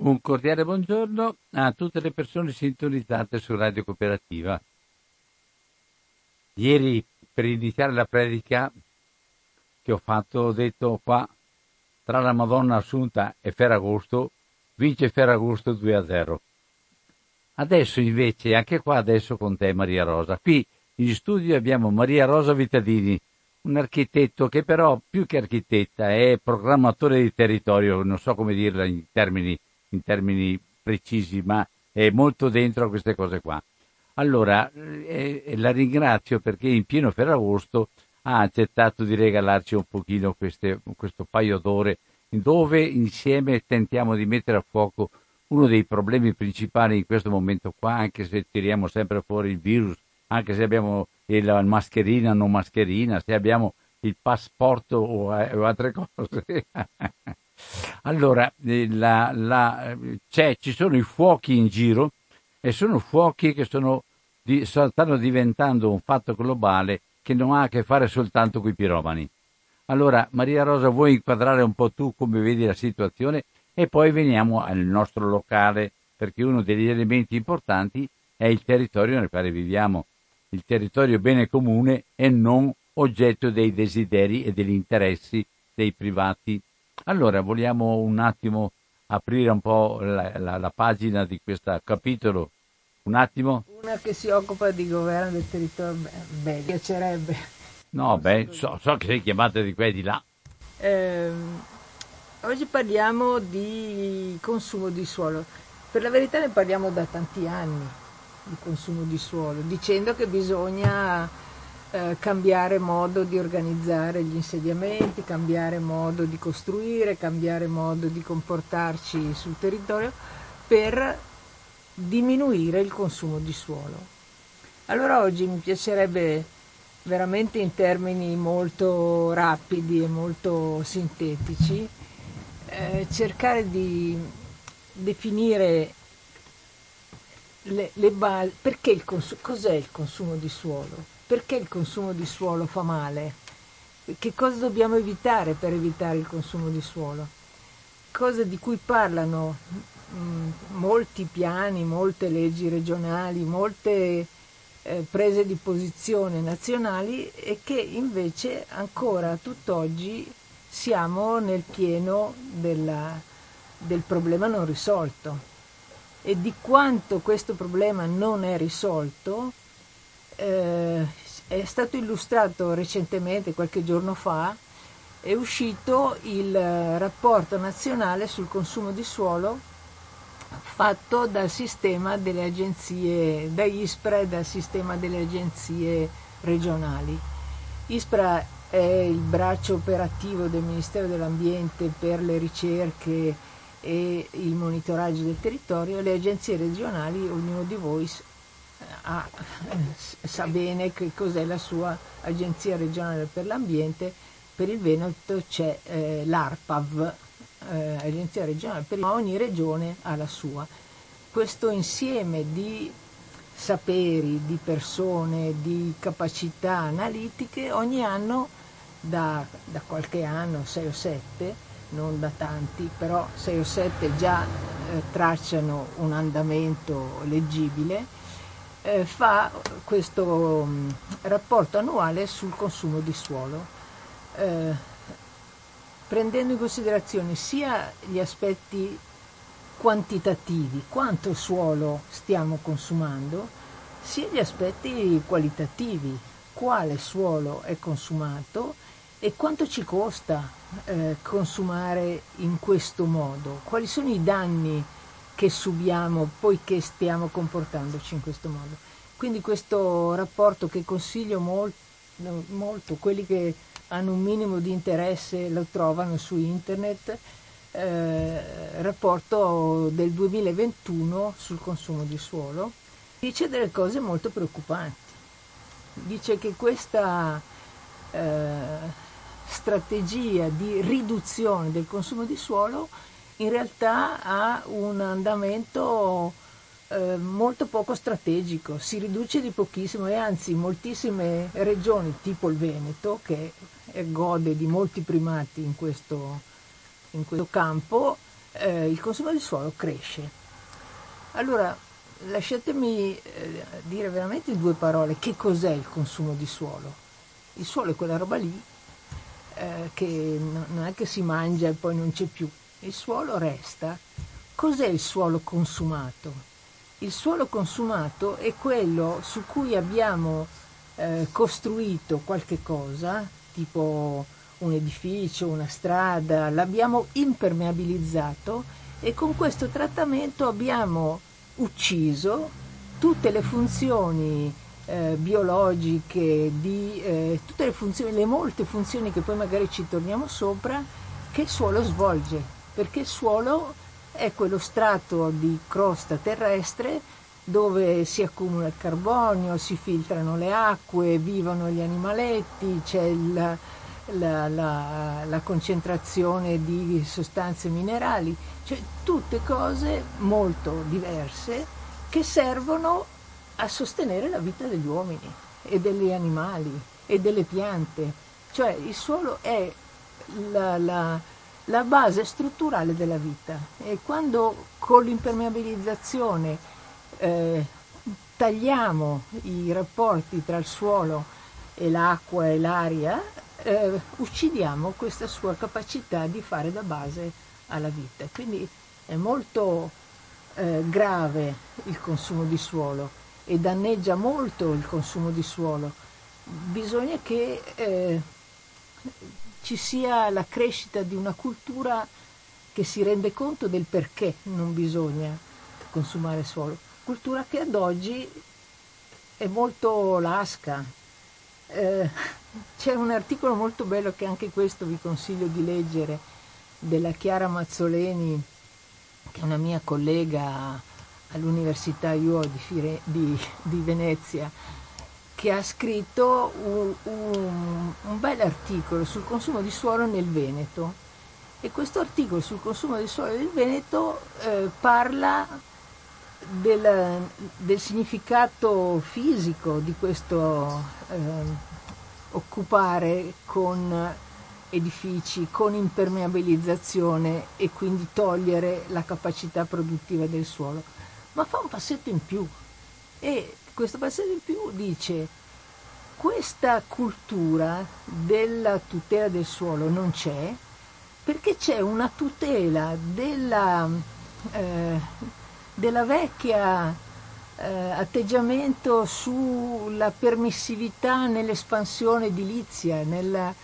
Un cordiale buongiorno a tutte le persone sintonizzate su Radio Cooperativa. Ieri, per iniziare la predica che ho fatto, ho detto qua, tra la Madonna Assunta e Ferragosto, vince Ferragosto 2 a 0. Adesso invece, anche qua adesso con te Maria Rosa, qui in studio abbiamo Maria Rosa Vitadini, un architetto che però più che architetta è programmatore di territorio, non so come dirla in termini, in termini precisi, ma è molto dentro a queste cose qua. Allora, eh, eh, la ringrazio perché in pieno Ferragosto ha accettato di regalarci un pochino queste, questo paio d'ore dove insieme tentiamo di mettere a fuoco uno dei problemi principali in questo momento qua, anche se tiriamo sempre fuori il virus, anche se abbiamo il mascherina, non mascherina, se abbiamo il passaporto o, eh, o altre cose. Allora, eh, la, la, ci sono i fuochi in giro e sono fuochi che sono, di, stanno diventando un fatto globale che non ha a che fare soltanto con i piromani. Allora, Maria Rosa, vuoi inquadrare un po' tu come vedi la situazione e poi veniamo al nostro locale, perché uno degli elementi importanti è il territorio nel quale viviamo il territorio bene comune e non oggetto dei desideri e degli interessi dei privati. Allora vogliamo un attimo aprire un po' la, la, la pagina di questo capitolo. Un attimo? Una che si occupa di governo del territorio, beh, piacerebbe. No, beh, so, so, che sei chiamata di qua e di là. Eh, oggi parliamo di consumo di suolo. Per la verità ne parliamo da tanti anni di consumo di suolo, dicendo che bisogna eh, cambiare modo di organizzare gli insediamenti, cambiare modo di costruire, cambiare modo di comportarci sul territorio per diminuire il consumo di suolo. Allora oggi mi piacerebbe veramente in termini molto rapidi e molto sintetici eh, cercare di definire le, le basi, perché il consumo, cos'è il consumo di suolo? Perché il consumo di suolo fa male? Che cosa dobbiamo evitare per evitare il consumo di suolo? Cose di cui parlano mh, mm, molti piani, molte leggi regionali, molte eh, prese di posizione nazionali e che invece ancora tutt'oggi siamo nel pieno della, del problema non risolto e di quanto questo problema non è risolto eh, è stato illustrato recentemente, qualche giorno fa, è uscito il rapporto nazionale sul consumo di suolo fatto dal sistema delle agenzie, da ISPRA e dal sistema delle agenzie regionali. ISPRA è il braccio operativo del Ministero dell'Ambiente per le ricerche e il monitoraggio del territorio, le agenzie regionali, ognuno di voi ha, sa bene che cos'è la sua agenzia regionale per l'ambiente, per il Veneto c'è eh, l'ARPAV, eh, agenzia regionale, per ogni regione ha la sua. Questo insieme di saperi, di persone, di capacità analitiche ogni anno, da, da qualche anno, sei o sette, non da tanti, però 6 o 7 già eh, tracciano un andamento leggibile, eh, fa questo mh, mm, rapporto annuale sul consumo di suolo, eh, prendendo in considerazione sia gli aspetti quantitativi, quanto suolo stiamo consumando, sia gli aspetti qualitativi, quale suolo è consumato e quanto ci costa eh, consumare in questo modo? Quali sono i danni che subiamo poiché stiamo comportandoci in questo modo? Quindi questo rapporto che consiglio molto, molto quelli che hanno un minimo di interesse lo trovano su internet, eh, rapporto del 2021 sul consumo di suolo, dice delle cose molto preoccupanti. Dice che questa eh, strategia di riduzione del consumo di suolo in realtà ha un andamento eh, molto poco strategico, si riduce di pochissimo e anzi moltissime regioni tipo il Veneto che gode di molti primati in questo, in questo campo eh, il consumo di suolo cresce. Allora, lasciatemi eh, dire veramente in due parole che cos'è il consumo di suolo. Il suolo è quella roba lì eh, che non è che si mangia e poi non c'è più. Il suolo resta. Cos'è il suolo consumato? Il suolo consumato è quello su cui abbiamo eh, costruito qualche cosa, tipo un edificio, una strada, l'abbiamo impermeabilizzato e con questo trattamento abbiamo ucciso tutte le funzioni eh, biologiche, di, eh, tutte le funzioni, le molte funzioni che poi magari ci torniamo sopra, che il suolo svolge, perché il suolo è quello strato di crosta terrestre dove si accumula il carbonio, si filtrano le acque, vivono gli animaletti, c'è il, la, la, la, concentrazione di sostanze minerali, cioè tutte cose molto diverse che servono a sostenere la vita degli uomini e degli animali e delle piante. Cioè il suolo è la, la, base strutturale della vita e quando con l'impermeabilizzazione eh, tagliamo i rapporti tra il suolo e l'acqua e l'aria, eh, uccidiamo questa sua capacità di fare da base alla vita. Quindi è molto eh, grave il consumo di suolo e danneggia molto il consumo di suolo. Bisogna che eh, ci sia la crescita di una cultura che si rende conto del perché non bisogna consumare suolo cultura che ad oggi è molto lasca. Eh, c'è un articolo molto bello che anche questo vi consiglio di leggere della Chiara Mazzoleni, che è una mia collega all'Università IUO di, Fire, di, di Venezia, che ha scritto un, un, un bel articolo sul consumo di suolo nel Veneto. E questo articolo sul consumo di suolo nel Veneto eh, parla del, del, significato fisico di questo eh, occupare con edifici, con impermeabilizzazione e quindi togliere la capacità produttiva del suolo, ma fa un passetto in più e questo passetto in più dice questa cultura della tutela del suolo non c'è perché c'è una tutela della, eh, della vecchia eh, atteggiamento sulla permissività nell'espansione edilizia, nel,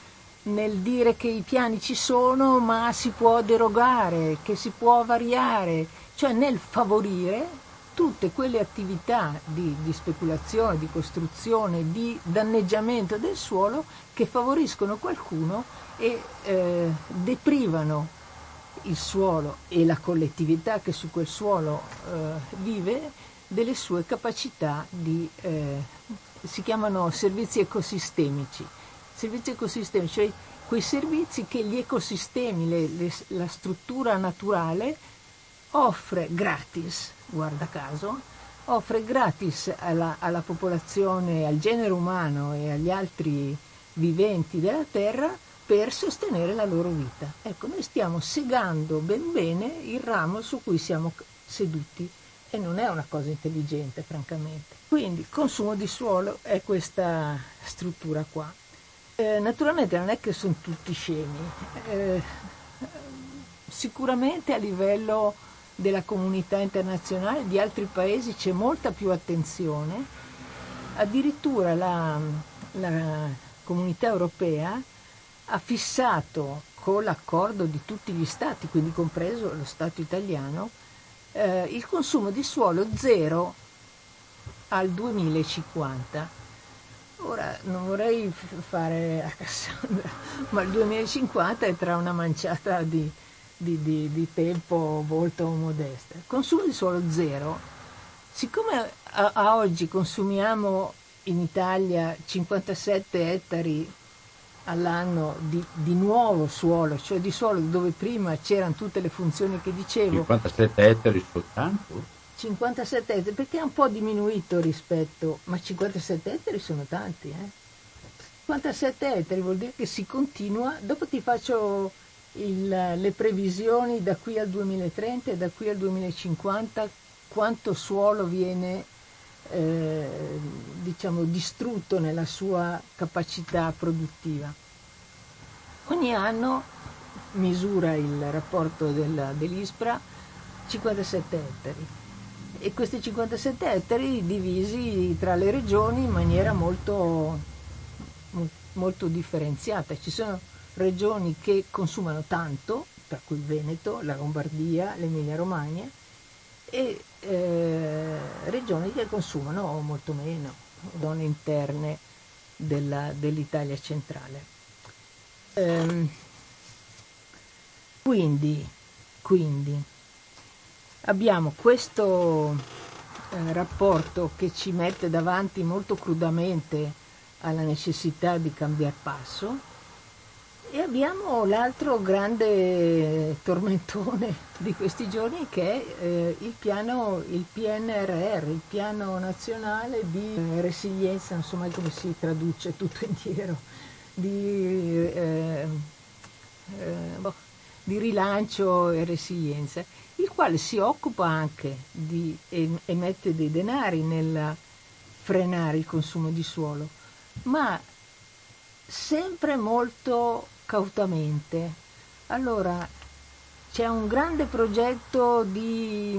nel dire che i piani ci sono ma si può derogare, che si può variare, cioè nel favorire tutte quelle attività di, di, speculazione, di costruzione, di danneggiamento del suolo che favoriscono qualcuno e eh, deprivano il suolo e la collettività che su quel suolo eh, vive delle sue capacità di, eh, si chiamano servizi ecosistemici, servizi ecosistemici, cioè quei servizi che gli ecosistemi, le, le, la struttura naturale offre gratis, guarda caso, offre gratis alla, alla popolazione, al genere umano e agli altri viventi della Terra per sostenere la loro vita. Ecco, noi stiamo segando ben bene il ramo su cui siamo seduti e non è una cosa intelligente, francamente. Quindi il consumo di suolo è questa struttura qua. Eh, naturalmente non è che sono tutti scemi, eh, sicuramente a livello della comunità internazionale, di altri paesi c'è molta più attenzione, addirittura la, la comunità europea ha fissato con l'accordo di tutti gli stati, quindi compreso lo Stato italiano, eh, il consumo di suolo zero al 2050. Ora non vorrei fare a Cassandra, ma il 2050 è tra una manciata di, di, di, di tempo molto modesta. Consumo di suolo zero. Siccome a, a oggi consumiamo in Italia 57 ettari all'anno di, di, nuovo suolo, cioè di suolo dove prima c'erano tutte le funzioni che dicevo. 57 ettari soltanto? 57 ettari, perché è un po' diminuito rispetto, ma 57 ettari sono tanti, eh? 57 ettari vuol dire che si continua, dopo ti faccio il, le previsioni da qui al 2030 e da qui al 2050 quanto suolo viene eh, diciamo, distrutto nella sua capacità produttiva. Ogni anno misura il rapporto del, dell'ISPRA 57 ettari e questi 57 ettari divisi tra le regioni in maniera molto, molto differenziata. Ci sono regioni che consumano tanto, tra cui il Veneto, la Lombardia, l'Emilia Romagna, e eh, regioni che consumano molto meno, zone interne della, dell'Italia centrale. Ehm, quindi, quindi, abbiamo questo eh, rapporto che ci mette davanti molto crudamente alla necessità di cambiare passo e abbiamo l'altro grande tormentone di questi giorni che è eh, il, piano, il PNRR, il piano nazionale di eh, resilienza, non so mai come si traduce tutto indietro, di, eh, eh, boh, di rilancio e resilienza, il quale si occupa anche di emettere dei denari nel frenare il consumo di suolo, ma sempre molto cautamente. Allora, c'è un grande progetto di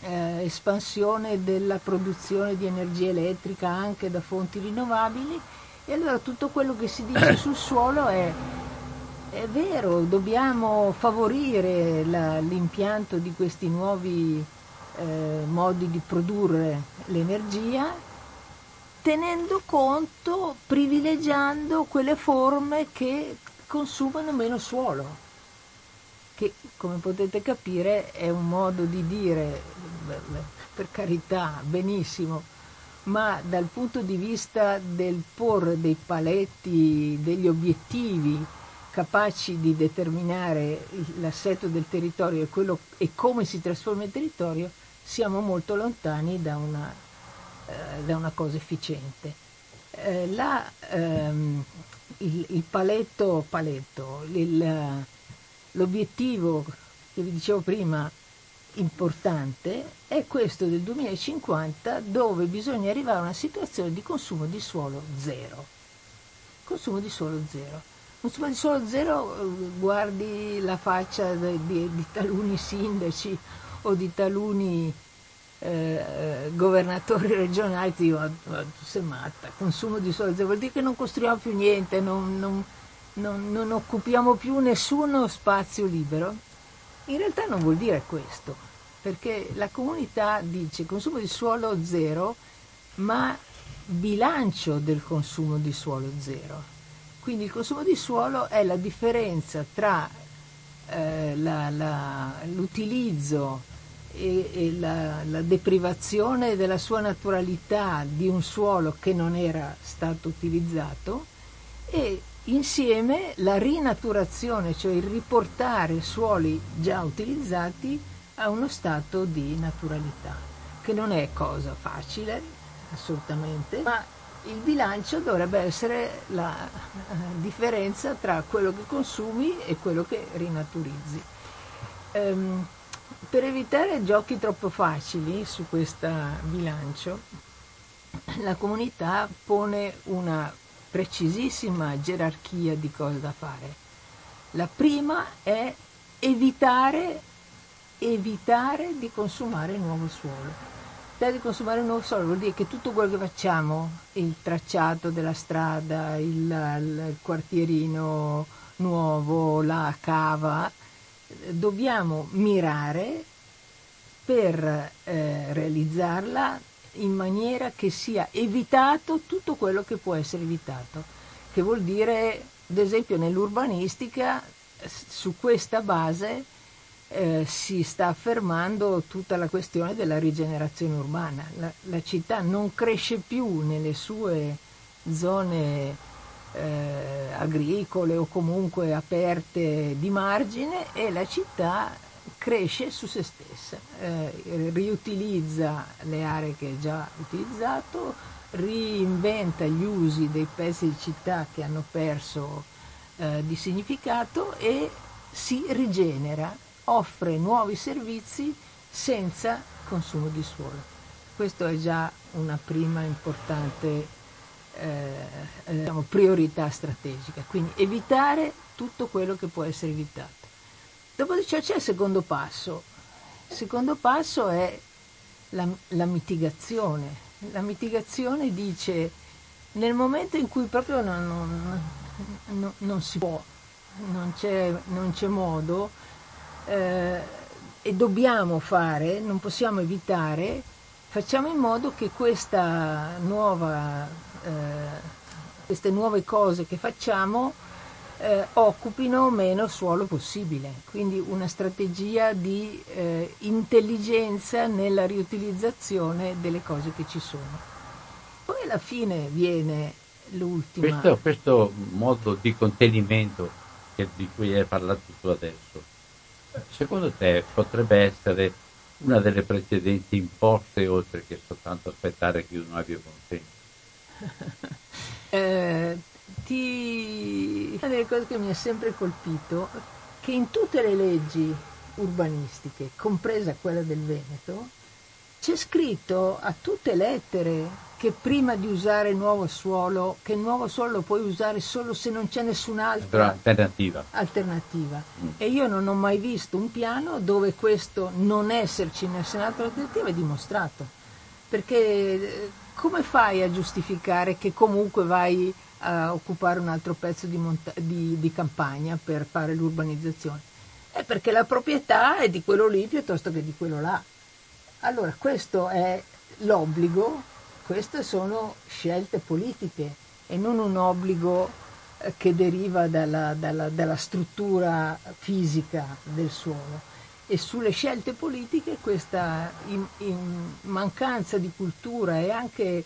eh, espansione della produzione di energia elettrica anche da fonti rinnovabili e allora tutto quello che si dice sul suolo è, è vero, dobbiamo favorire la, l'impianto di questi nuovi eh, modi di produrre l'energia tenendo conto, privilegiando quelle forme che consumano meno suolo, che come potete capire è un modo di dire, per carità, benissimo, ma dal punto di vista del porre dei paletti, degli obiettivi capaci di determinare l'assetto del territorio e, quello, e come si trasforma il territorio, siamo molto lontani da una, eh, da una cosa efficiente. Eh, la, ehm, il, il paletto, paletto il, l'obiettivo che vi dicevo prima importante è questo del 2050 dove bisogna arrivare a una situazione di consumo di suolo zero. Consumo di suolo zero. Consumo di suolo zero, eh, guardi la faccia di, di, di taluni sindaci o di taluni eh, governatori regionali ti dicono tu sei matta, consumo di soldi, vuol dire che non costruiamo più niente, non, non, non, non occupiamo più nessuno spazio libero. In realtà non vuol dire questo, perché la comunità dice consumo di suolo zero, ma bilancio del consumo di suolo zero. Quindi il consumo di suolo è la differenza tra eh, la, la, l'utilizzo e, e la, la, deprivazione della sua naturalità di un suolo che non era stato utilizzato e insieme la rinaturazione, cioè il riportare suoli già utilizzati a uno stato di naturalità, che non è cosa facile, assolutamente, ma il bilancio dovrebbe essere la differenza tra quello che consumi e quello che rinaturizzi. Um, per evitare giochi troppo facili su questo bilancio, la comunità pone una precisissima gerarchia di cose da fare. La prima è evitare, evitare di consumare nuovo suolo. Evitare di consumare nuovo suolo vuol dire che tutto quello che facciamo, il tracciato della strada, il, il quartierino nuovo, la cava, dobbiamo mirare per eh, realizzarla in maniera che sia evitato tutto quello che può essere evitato, che vuol dire, ad esempio, nell'urbanistica, su questa base eh, si sta affermando tutta la questione della rigenerazione urbana. La, la città non cresce più nelle sue zone eh, agricole o comunque aperte di margine e la città cresce su se stessa, eh, riutilizza le aree che ha già utilizzato, reinventa gli usi dei pezzi di città che hanno perso eh, di significato e si rigenera, offre nuovi servizi senza consumo di suolo. Questo è già una prima importante eh, diciamo, priorità strategica, quindi evitare tutto quello che può essere evitato. Dopo di ciò c'è il secondo passo. Il secondo passo è la, la mitigazione. La mitigazione dice nel momento in cui proprio non, non, non, non si può, non c'è, c'è modo eh, e dobbiamo fare, non possiamo evitare, facciamo in modo che questa nuova, eh, queste nuove cose che facciamo eh, occupino meno suolo possibile, quindi una strategia di eh, intelligenza nella riutilizzazione delle cose che ci sono. Poi alla fine viene l'ultima. Questo, questo modo di contenimento che, di cui hai parlato tu adesso, secondo te potrebbe essere una delle precedenti imposte oltre che soltanto aspettare che uno abbia buon senso? eh, ti... Una delle cose che mi ha sempre colpito è che in tutte le leggi urbanistiche, compresa quella del Veneto, c'è scritto a tutte lettere che prima di usare nuovo suolo, che il nuovo suolo lo puoi usare solo se non c'è nessun'altra alternativa. alternativa. Mm. E io non ho mai visto un piano dove questo non esserci nessun'altra alternativa è dimostrato. Perché eh, come fai a giustificare che comunque vai a occupare un altro pezzo di, monta- di, di campagna per fare l'urbanizzazione? È perché la proprietà è di quello lì piuttosto che di quello là. Allora, questo è l'obbligo, queste sono scelte politiche e non un obbligo eh, che deriva dalla, dalla, dalla struttura fisica del suolo. E sulle scelte politiche questa in, in mancanza di cultura e anche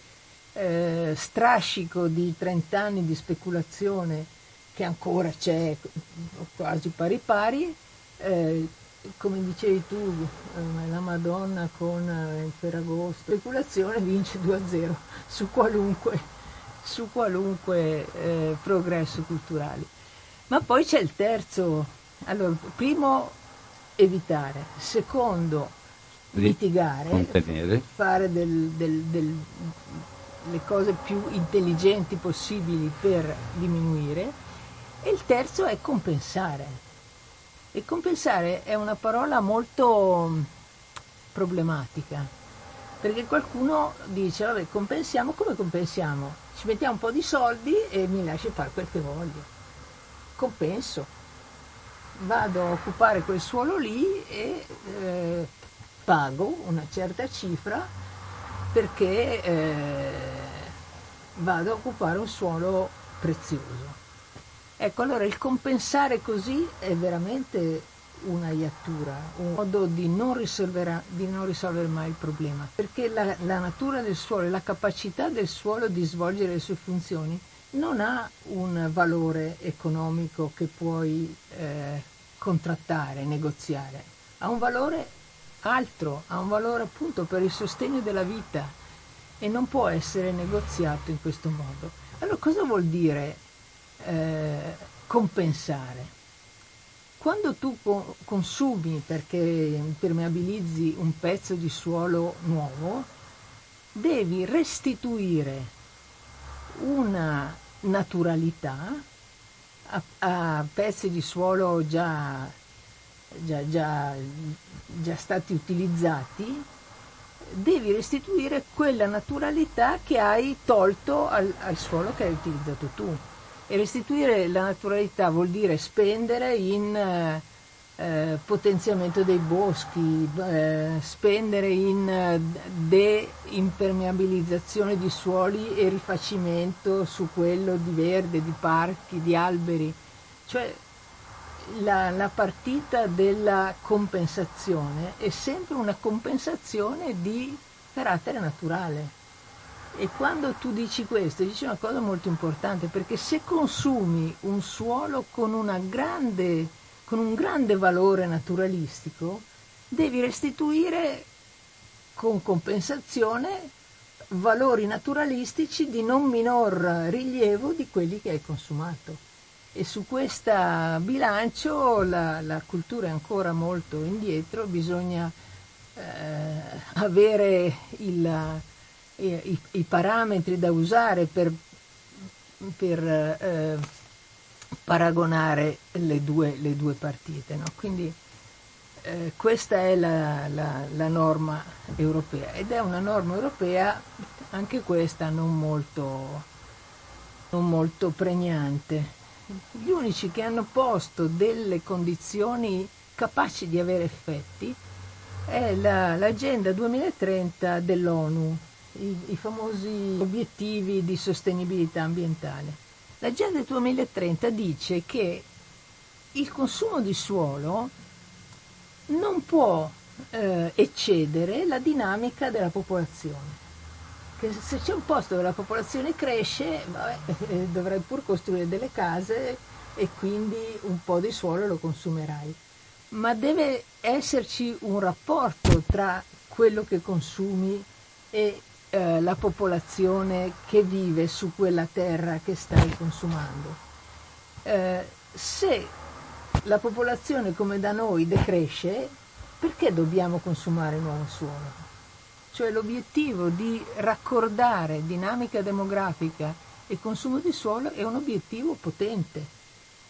eh, strascico di 30 anni di speculazione che ancora c'è quasi pari pari, eh, come dicevi tu, eh, la Madonna con eh, il Ferragosto, speculazione vince 2-0 su qualunque, su qualunque eh, progresso culturale. Ma poi c'è il terzo, allora, primo evitare, secondo mitigare, contenere. fare del, del, del, le cose più intelligenti possibili per diminuire e il terzo è compensare e compensare è una parola molto mm, problematica, perché qualcuno dice, vabbè, compensiamo, come compensiamo? Ci mettiamo un po' di soldi e mi lasci fare quel che voglio. Compenso. Vado a occupare quel suolo lì e eh, pago una certa cifra perché eh, vado a occupare un suolo prezioso. Ecco, allora il compensare così è veramente una iattura, un modo di non, di non risolvere mai il problema, perché la, la natura del suolo e la capacità del suolo di svolgere le sue funzioni non ha un valore economico che puoi eh, contrattare, negoziare, ha un valore altro, ha un valore appunto per il sostegno della vita e non può essere negoziato in questo modo. Allora cosa vuol dire eh, compensare. Quando tu consumi perché impermeabilizzi un pezzo di suolo nuovo, devi restituire una naturalità a, a pezzi di suolo già, già, già, già stati utilizzati, devi restituire quella naturalità che hai tolto al, al suolo che hai utilizzato tu. E restituire la naturalità vuol dire spendere in eh, potenziamento dei boschi, eh, spendere in eh, deimpermeabilizzazione di suoli e rifacimento su quello di verde, di parchi, di alberi. Cioè la, la partita della compensazione è sempre una compensazione di carattere naturale. E quando tu dici questo, dici una cosa molto importante, perché se consumi un suolo con, grande, con un grande valore naturalistico, devi restituire con compensazione valori naturalistici di non minor rilievo di quelli che hai consumato. E su questo bilancio la, la, cultura è ancora molto indietro, bisogna eh, avere il, i, i, parametri da usare per, per eh, paragonare le due, le due partite. No? Quindi eh, questa è la, la, la, norma europea ed è una norma europea anche questa non molto, non molto pregnante. Gli unici che hanno posto delle condizioni capaci di avere effetti è la, l'agenda 2030 dell'ONU, i, i famosi obiettivi di sostenibilità ambientale. L'agenda 2030 dice che il consumo di suolo non può eh, eccedere la dinamica della popolazione. Che se c'è un posto dove la popolazione cresce, vabbè, eh, dovrai pur costruire delle case e quindi un po' di suolo lo consumerai. Ma deve esserci un rapporto tra quello che consumi e eh, la popolazione che vive su quella terra che stai consumando. Eh, se la popolazione come da noi decresce, perché dobbiamo consumare nuovo suolo? Cioè l'obiettivo di raccordare dinamica demografica e consumo di suolo è un obiettivo potente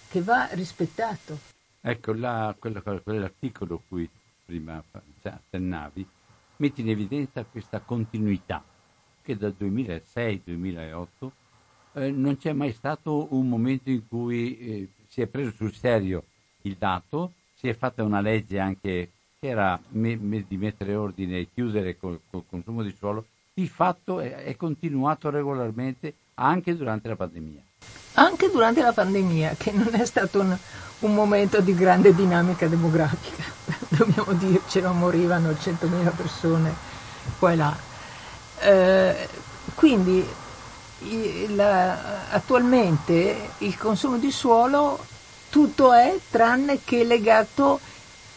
che va rispettato. Ecco, quello, quell'articolo cui prima accennavi mette in evidenza questa continuità che dal 2006-2008 eh, non c'è mai stato un momento in cui eh, si è preso sul serio il dato, si è fatta una legge anche che era me, me, di mettere ordine e chiudere col, col, consumo di suolo, di fatto è, è continuato regolarmente anche durante la pandemia. Anche durante la pandemia, che non è stato un, un momento di grande dinamica demografica, dobbiamo dircelo, morivano 100.000 persone qua e là. Eh, quindi il, attualmente il consumo di suolo tutto è tranne che legato,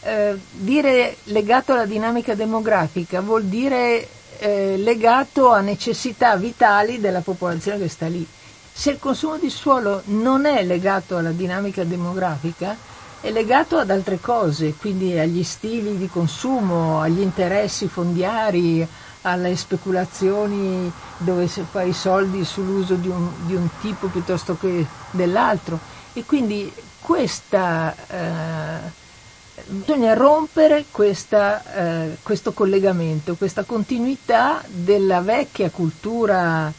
eh, dire legato alla dinamica demografica vuol dire eh, legato a necessità vitali della popolazione che sta lì. Se il consumo di suolo non è legato alla dinamica demografica, è legato ad altre cose, quindi agli stili di consumo, agli interessi fondiari, alle speculazioni dove si fa i soldi sull'uso di un, di un tipo piuttosto che dell'altro. E quindi questa, eh, bisogna rompere questa, eh, questo collegamento, questa continuità della vecchia cultura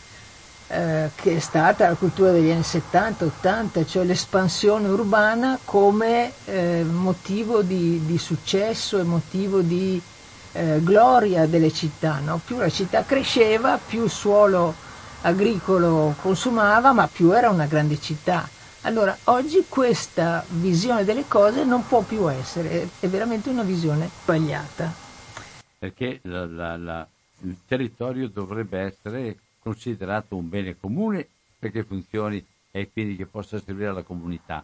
eh, che è stata la cultura degli anni 70-80, cioè l'espansione urbana come eh, motivo di, di, successo e motivo di eh, gloria delle città. No? Più la città cresceva, più il suolo agricolo consumava, ma più era una grande città allora, oggi questa visione delle cose non può più essere, è veramente una visione sbagliata. Perché la, la, la, il territorio dovrebbe essere considerato un bene comune perché funzioni e quindi che possa servire alla comunità.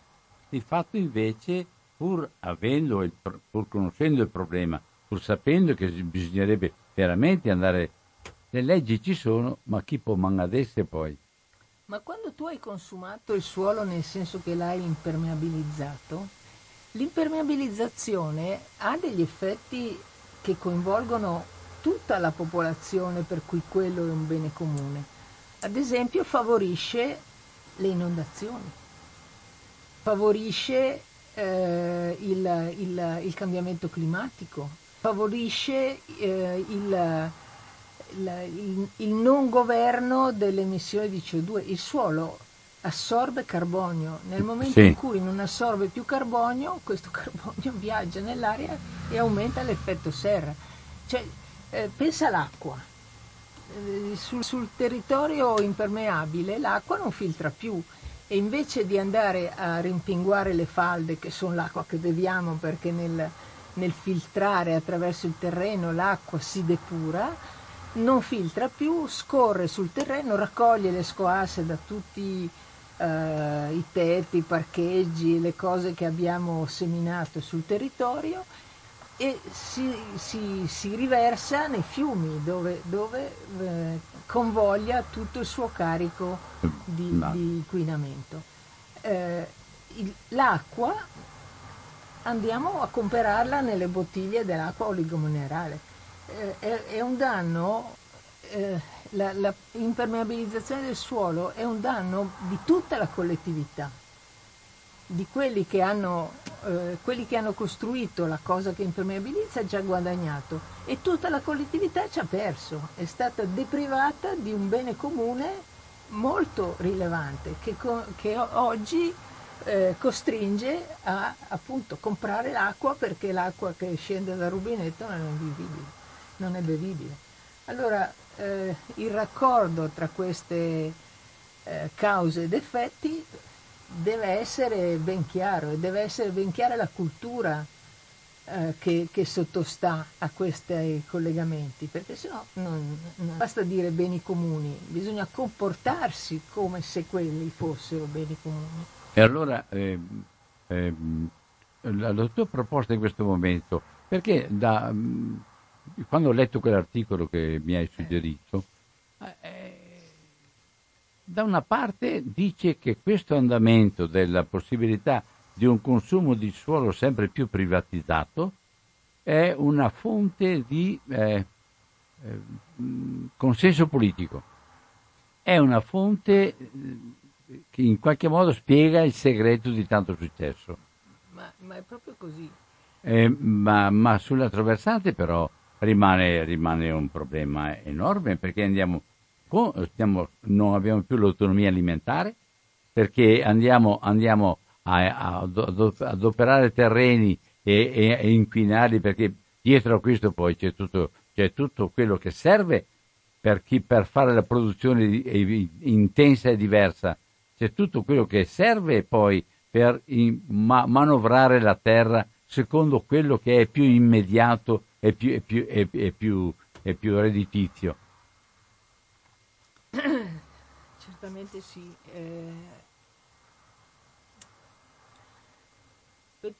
Di fatto invece, pur, il, pur conoscendo il problema, pur sapendo che bisognerebbe veramente andare, le leggi ci sono, ma chi può mangadesse poi? Ma quando tu hai consumato il suolo nel senso che l'hai impermeabilizzato, l'impermeabilizzazione ha degli effetti che coinvolgono tutta la popolazione per cui quello è un bene comune. Ad esempio favorisce le inondazioni, favorisce eh, il, il, il, cambiamento climatico, favorisce eh, il il, non governo delle emissioni di CO2. Il suolo assorbe carbonio. Nel momento sì. in cui non assorbe più carbonio, questo carbonio viaggia nell'aria e aumenta l'effetto serra. Cioè, eh, pensa all'acqua. Eh, sul, sul, territorio impermeabile l'acqua non filtra più e invece di andare a rimpinguare le falde, che sono l'acqua che beviamo perché nel, nel filtrare attraverso il terreno l'acqua si depura, non filtra più, scorre sul terreno, raccoglie le scoasse da tutti eh, i tetti, i parcheggi, le cose che abbiamo seminato sul territorio e si, si, si riversa nei fiumi dove, dove eh, convoglia tutto il suo carico di, di inquinamento. Eh, il, l'acqua andiamo a comprarla nelle bottiglie dell'acqua oligominerale. Eh, è, è, un danno, eh, la, la impermeabilizzazione del suolo è un danno di tutta la collettività di quelli che, hanno, eh, quelli che hanno costruito la cosa che impermeabilizza ha già guadagnato e tutta la collettività ci ha perso, è stata deprivata di un bene comune molto rilevante che, che oggi eh, costringe a appunto comprare l'acqua perché l'acqua che scende dal rubinetto non è vivibile, non è bevibile. Allora eh, il raccordo tra queste eh, cause ed effetti deve essere ben chiaro e deve essere ben chiara la cultura eh, che, che, sottostà a questi collegamenti, perché sennò non, non basta dire beni comuni, bisogna comportarsi come se quelli fossero beni comuni. E allora eh, eh, la, la, tua proposta in questo momento, perché da, quando ho letto quell'articolo che mi hai suggerito, eh, da una parte dice che questo andamento della possibilità di un consumo di suolo sempre più privatizzato è una fonte di eh, eh, consenso politico, è una fonte eh, che in qualche modo spiega il segreto di tanto successo. Ma, ma è proprio così. Eh, ma, ma, sull'altro versante però rimane, rimane un problema enorme perché andiamo stiamo, non abbiamo più l'autonomia alimentare perché andiamo, andiamo a, a, ad operare terreni e, e, e, inquinarli perché dietro a questo poi c'è tutto, c'è tutto quello che serve per, chi, per fare la produzione intensa e diversa, c'è tutto quello che serve poi per in, ma, manovrare la terra secondo quello che è più immediato e più, e più, più, e più redditizio. Certamente sì. Eh...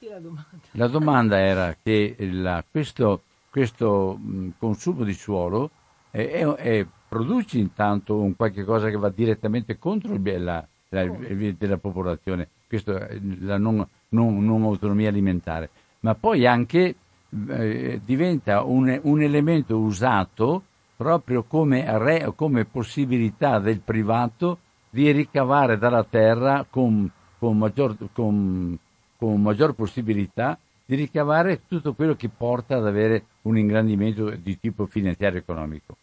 la domanda. La domanda era che la, questo, questo mh, consumo di suolo è, è, è, produce intanto un qualche cosa che va direttamente contro il, la, la, il, della popolazione, questa la non, non, non, autonomia alimentare, ma poi anche eh, diventa un, un elemento usato proprio come, re, come possibilità del privato di ricavare dalla terra con, con, maggior, con, con maggior possibilità di ricavare tutto quello che porta ad avere un ingrandimento di tipo finanziario economico.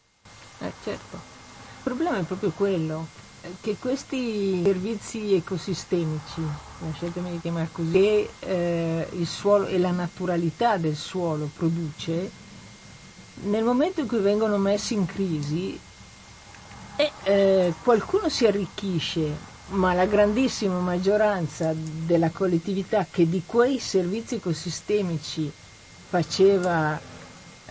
Eh, certo. Il problema è proprio quello, eh, che questi servizi ecosistemici, lasciatemi chiamare così, che eh, il suolo e la naturalità del suolo produce, nel momento in cui vengono messi in crisi eh, eh, qualcuno si arricchisce, ma la grandissima maggioranza della collettività che di quei servizi ecosistemici faceva,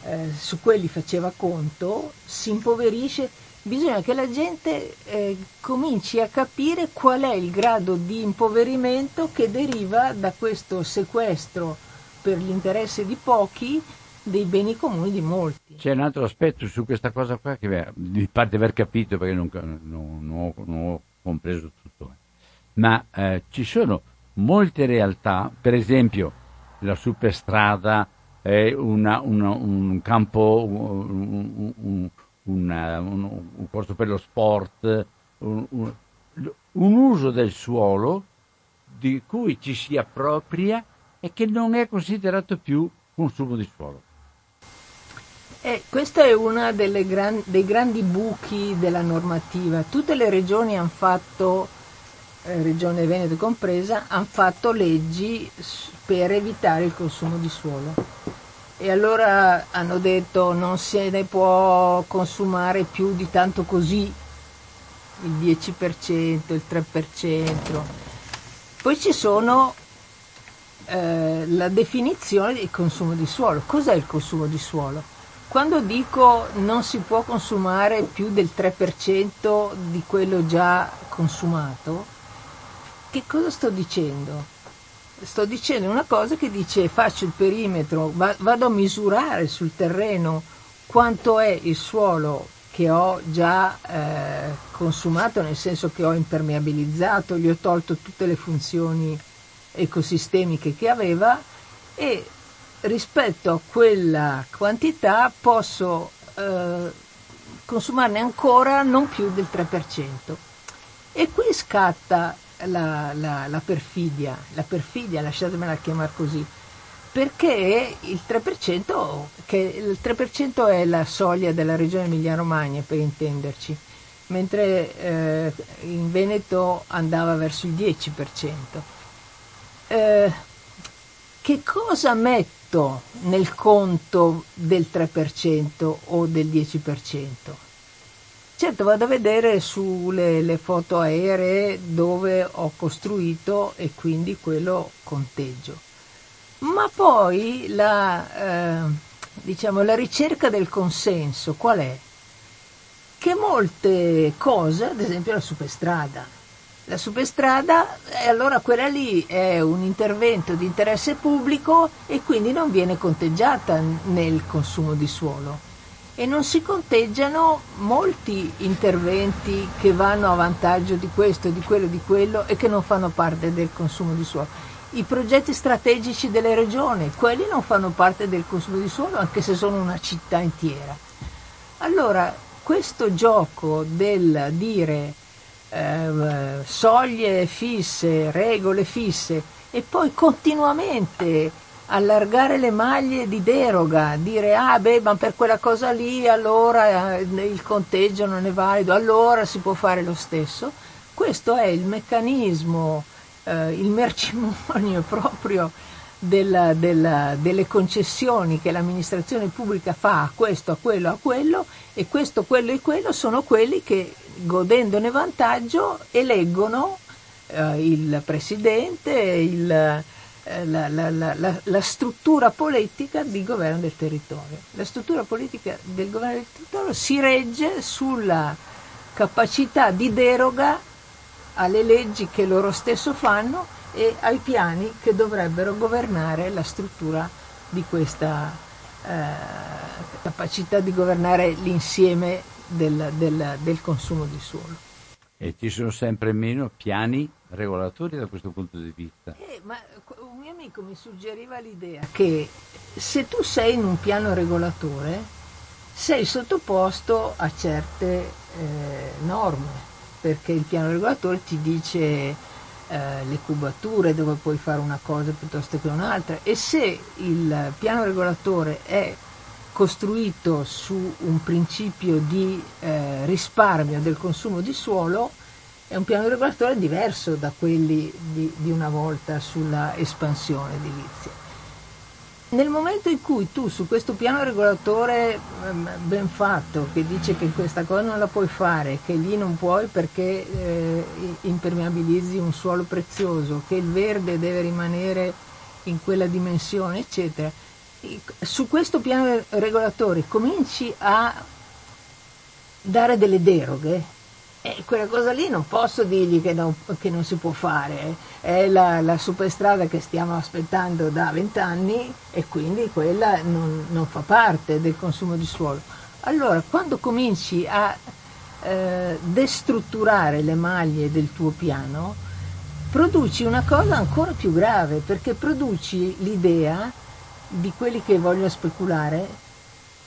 eh, su quelli faceva conto, si impoverisce. Bisogna che la gente eh, cominci a capire qual è il grado di impoverimento che deriva da questo sequestro per l'interesse di pochi dei beni comuni di molti. C'è un altro aspetto su questa cosa qua che di aver capito perché non, non, non, ho, non ho, compreso tutto, ma eh, ci sono molte realtà, per esempio la superstrada è una, una, un campo, un, un, una, un, corso per lo sport, un uso del suolo di cui ci si appropria e che non è considerato più consumo di suolo. Eh, questo è uno gran, dei grandi buchi della normativa. Tutte le regioni hanno fatto, eh, Regione Veneto compresa, hanno fatto leggi per evitare il consumo di suolo. E allora hanno detto non se ne può consumare più di tanto così, il 10%, il 3%. Poi ci sono eh, la definizione del consumo di suolo. Cos'è il consumo di suolo? Quando dico non si può consumare più del 3% di quello già consumato, che cosa sto dicendo? Sto dicendo una cosa che dice faccio il perimetro, vado a misurare sul terreno quanto è il suolo che ho già eh, consumato, nel senso che ho impermeabilizzato, gli ho tolto tutte le funzioni ecosistemiche che aveva e rispetto a quella quantità posso eh, consumarne ancora non più del 3%. E qui scatta la, la, la perfidia, la perfidia, lasciatemela chiamare così, perché il 3%, che il 3% è la soglia della regione Emilia-Romagna per intenderci, mentre eh, in Veneto andava verso il 10%. Eh, che cosa metto nel conto del 3% o del 10%? Certo, vado a vedere sulle foto aeree dove ho costruito e quindi quello conteggio. Ma poi la, eh, diciamo, la ricerca del consenso qual è? Che molte cose, ad esempio la superstrada, la superstrada, e allora quella lì è un intervento di interesse pubblico e quindi non viene conteggiata nel consumo di suolo e non si conteggiano molti interventi che vanno a vantaggio di questo, di quello, di quello e che non fanno parte del consumo di suolo. I progetti strategici delle regioni, quelli non fanno parte del consumo di suolo anche se sono una città intera. Allora, questo gioco del dire eh, soglie fisse, regole fisse e poi continuamente allargare le maglie di deroga, dire ah beh ma per quella cosa lì allora eh, il conteggio non è valido, allora si può fare lo stesso. Questo è il meccanismo, eh, il mercimonio proprio della, della, delle concessioni che l'amministrazione pubblica fa a questo, a quello, a quello e questo, quello e quello sono quelli che godendone vantaggio eleggono eh, il presidente, il, eh, la, la, la, la, struttura politica di governo del territorio. La struttura politica del governo del territorio si regge sulla capacità di deroga alle leggi che loro stesso fanno e ai piani che dovrebbero governare la struttura di questa eh, capacità di governare l'insieme del, del, del consumo di suolo. E ci sono sempre meno piani regolatori da questo punto di vista. Eh, ma un mio amico mi suggeriva l'idea che se tu sei in un piano regolatore sei sottoposto a certe eh, norme, perché il piano regolatore ti dice eh, le cubature dove puoi fare una cosa piuttosto che un'altra e se il piano regolatore è costruito su un principio di eh, risparmio del consumo di suolo, è un piano regolatore diverso da quelli di, di una volta sulla espansione edilizia. Nel momento in cui tu su questo piano regolatore ehm, ben fatto, che dice che questa cosa non la puoi fare, che lì non puoi perché eh, impermeabilizzi un suolo prezioso, che il verde deve rimanere in quella dimensione, eccetera, su questo piano regolatore cominci a dare delle deroghe, e quella cosa lì non posso dirgli che non, che non si può fare, è la, la, superstrada che stiamo aspettando da vent'anni e quindi quella non, non, fa parte del consumo di suolo. Allora, quando cominci a eh, destrutturare le maglie del tuo piano, produci una cosa ancora più grave, perché produci l'idea di quelli che vogliono speculare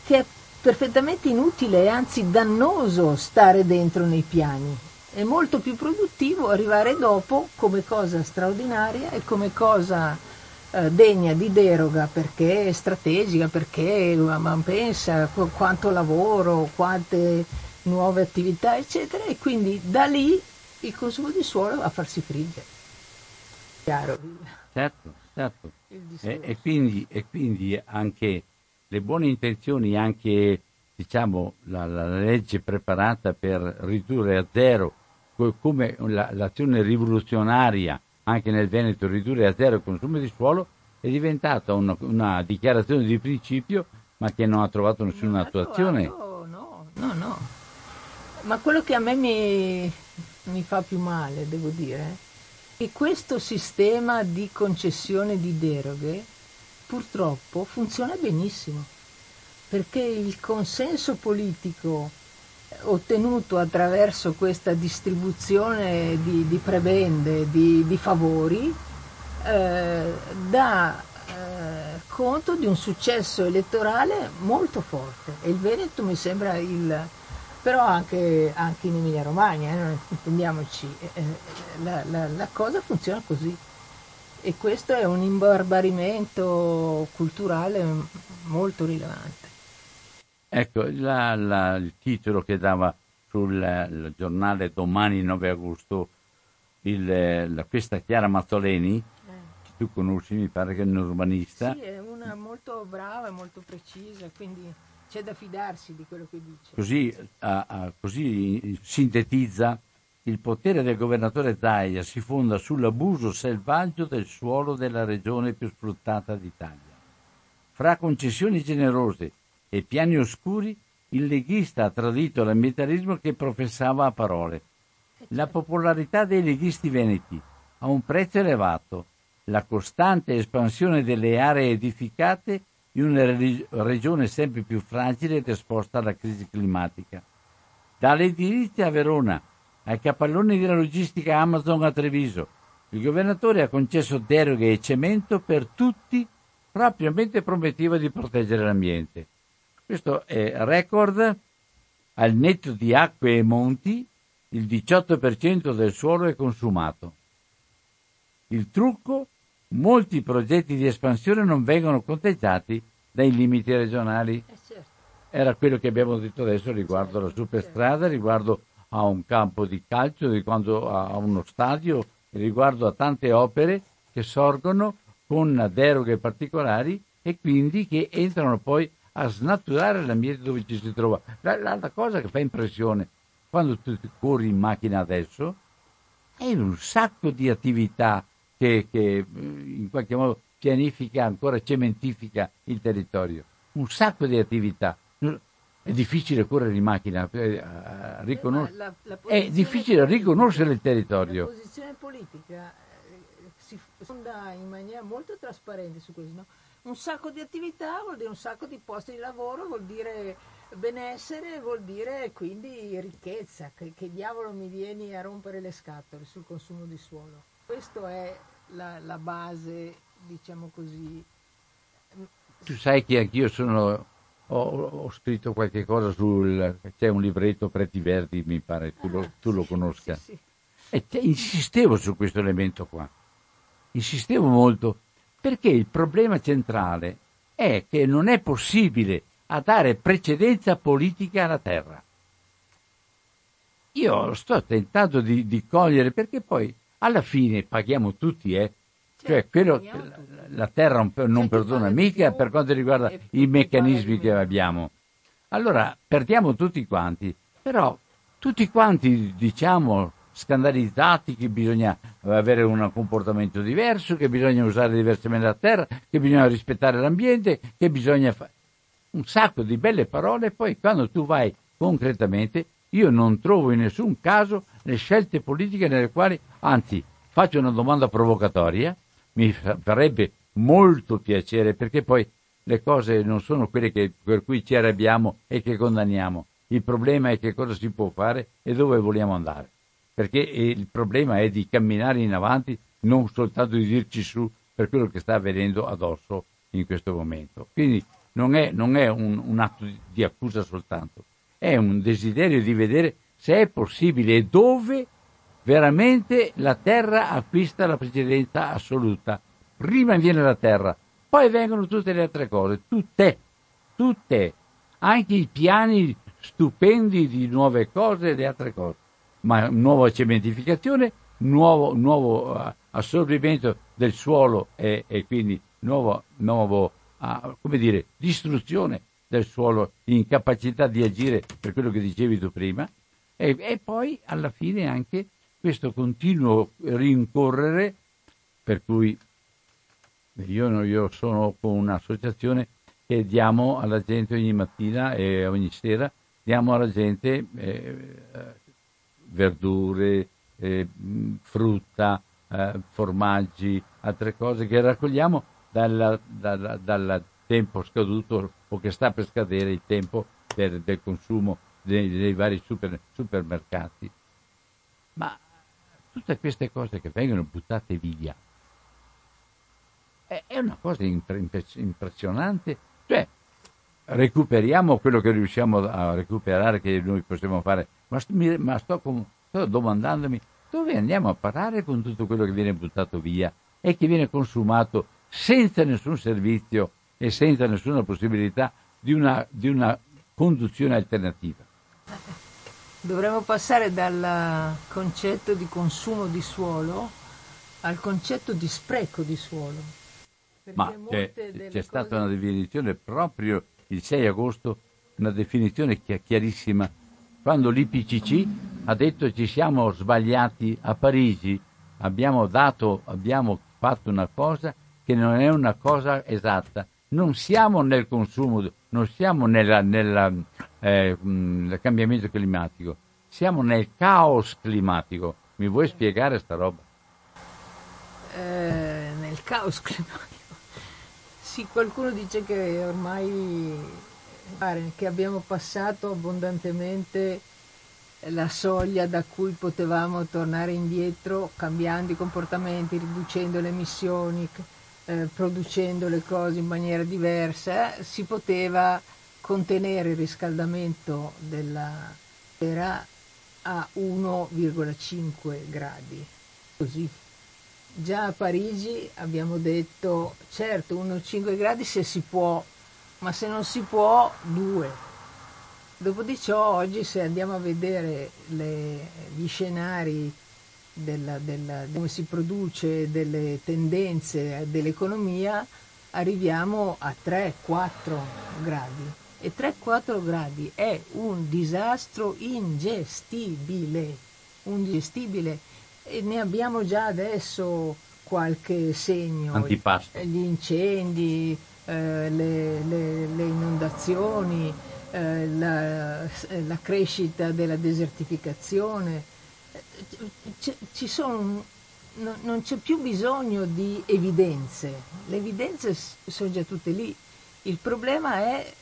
che è perfettamente inutile e anzi dannoso stare dentro nei piani. È molto più produttivo arrivare dopo come cosa straordinaria e come cosa eh, degna di deroga perché è strategica, perché man pensa quanto lavoro, quante nuove attività, eccetera, e quindi da lì il consumo di suolo va a farsi friggere. Chiaro? Certo, certo. E, e, quindi, e, quindi, anche le buone intenzioni, anche diciamo, la, la, legge preparata per ridurre a zero, come la, l'azione rivoluzionaria anche nel Veneto, ridurre a zero il consumo di suolo, è diventata una, una dichiarazione di principio, ma che non ha trovato nessuna attuazione. No, no, no, no. Ma quello che a me mi, mi fa più male, devo dire, e questo sistema di concessione di deroghe purtroppo funziona benissimo, perché il consenso politico ottenuto attraverso questa distribuzione di, di prebende, di, di favori, eh, dà eh, conto di un successo elettorale molto forte. E il Veneto mi sembra il però anche, anche in Emilia Romagna, eh, intendiamoci, eh, eh, la, la, la cosa funziona così e questo è un imbarbarimento culturale molto rilevante. Ecco, la, il titolo che dava sul giornale Domani 9 agosto il, la, questa Chiara Mazzoleni, eh. che tu conosci, mi pare che è un urbanista. Sì, è una molto brava e molto precisa, quindi c'è da fidarsi di quello che dice. Così, a, a, così sintetizza il potere del governatore Zaia si fonda sull'abuso selvaggio del suolo della regione più sfruttata d'Italia. Fra concessioni generose e piani oscuri, il leghista ha tradito l'ambientalismo che professava a parole. La popolarità dei leghisti veneti a un prezzo elevato, la costante espansione delle aree edificate in una regione sempre più fragile ed esposta alla crisi climatica. Dall'edilizia a Verona ai capalloni della logistica Amazon a Treviso, il governatore ha concesso deroghe e cemento per tutti, proprio mentre prometteva di proteggere l'ambiente. Questo è record al netto di acque e monti, il 18% del suolo è consumato. Il trucco? Molti progetti di espansione non vengono conteggiati dai limiti regionali. Eh certo. Era quello che abbiamo detto adesso riguardo alla superstrada, riguardo a un campo di calcio, riguardo a uno stadio, riguardo a tante opere che sorgono con deroghe particolari e quindi che entrano poi a snaturare l'ambiente dove ci si trova. L'altra cosa che fa impressione quando tu corri in macchina adesso è un sacco di attività che, che in qualche modo pianifica, ancora cementifica il territorio. Un sacco di attività. È difficile correre in macchina, eh, riconos- la, la è difficile riconoscere il territorio. La posizione politica eh, si fonda in maniera molto trasparente su questo. No? un sacco di attività vuol dire un sacco di posti di lavoro, vuol dire benessere, vuol dire quindi ricchezza. Che, che diavolo mi vieni a rompere le scatole sul consumo di suolo? Questa è la, la base, diciamo così. Tu sai che anch'io sono, ho, ho, scritto qualche cosa sul... c'è un libretto Preti Verdi, mi pare, tu lo, tu lo conosca. Sì, sì. E te, insistevo su questo elemento qua. Insistevo molto perché il problema centrale è che non è possibile a dare precedenza politica alla terra. Io sto tentando di, di cogliere perché poi alla fine paghiamo tutti, eh? Cioè, quello, la terra non perdona mica per quanto riguarda i meccanismi che abbiamo. Allora, perdiamo tutti quanti, però tutti quanti diciamo scandalizzati che bisogna avere un comportamento diverso, che bisogna usare diversamente la terra, che bisogna rispettare l'ambiente, che bisogna fare un sacco di belle parole, poi quando tu vai concretamente, io non trovo in nessun caso le scelte politiche nelle quali, anzi, faccio una domanda provocatoria, mi farebbe molto piacere perché poi le cose non sono quelle che, per cui ci arrabbiamo e che condanniamo. Il problema è che cosa si può fare e dove vogliamo andare perché il problema è di camminare in avanti, non soltanto di dirci su per quello che sta avvenendo addosso in questo momento. Quindi non è, non è un, un, atto di accusa soltanto, è un desiderio di vedere se è possibile e dove veramente la terra acquista la precedenza assoluta. Prima viene la terra, poi vengono tutte le altre cose, tutte, tutte, anche i piani stupendi di nuove cose e di altre cose. Ma nuova cementificazione, nuovo, nuovo uh, assorbimento del suolo e, e quindi nuovo, nuovo uh, come dire, distruzione del suolo, incapacità di agire per quello che dicevi tu prima, e, e poi alla fine anche questo continuo rincorrere, per cui io, io sono con un'associazione che diamo alla gente ogni mattina e ogni sera, diamo alla gente eh, verdure, eh, frutta, eh, formaggi, altre cose che raccogliamo dal, dal, dal, tempo scaduto o che sta per scadere il tempo per, del consumo dei, dei vari super, supermercati. Ma tutte queste cose che vengono buttate via, è una cosa impressionante. Cioè, recuperiamo quello che riusciamo a recuperare, che noi possiamo fare, ma, ma sto, sto domandandomi dove andiamo a parare con tutto quello che viene buttato via e che viene consumato senza nessun servizio e senza nessuna possibilità di una, di una conduzione alternativa. Dovremmo passare dal concetto di consumo di suolo al concetto di spreco di suolo. Ma c'è, c'è cose... stata una definizione proprio il 6 agosto, una definizione chiarissima, quando l'IPCC ha detto ci siamo sbagliati a Parigi, abbiamo, dato, abbiamo fatto una cosa che non è una cosa esatta. Non siamo nel consumo, non siamo nel eh, cambiamento climatico, siamo nel caos climatico. Mi vuoi spiegare sta roba? Eh, nel caos climatico. Sì, qualcuno dice che ormai che abbiamo passato abbondantemente la soglia da cui potevamo tornare indietro cambiando i comportamenti, riducendo le emissioni, eh, producendo le cose in maniera diversa, si poteva contenere il riscaldamento della terra a 1,5 gradi. Così già a Parigi abbiamo detto certo 1,5 gradi se si può, ma se non si può 2. Dopo di ciò oggi se andiamo a vedere le, gli scenari della, della, come si produce, delle tendenze dell'economia, arriviamo a 3-4 gradi. E 3-4 gradi è un disastro ingestibile, ingestibile e ne abbiamo già adesso qualche segno. Antipasto. Gli incendi, eh, le, le, le, inondazioni, eh, la, la, crescita della desertificazione. C- ci sono, no, non c'è più bisogno di evidenze, le evidenze sono già tutte lì. Il problema è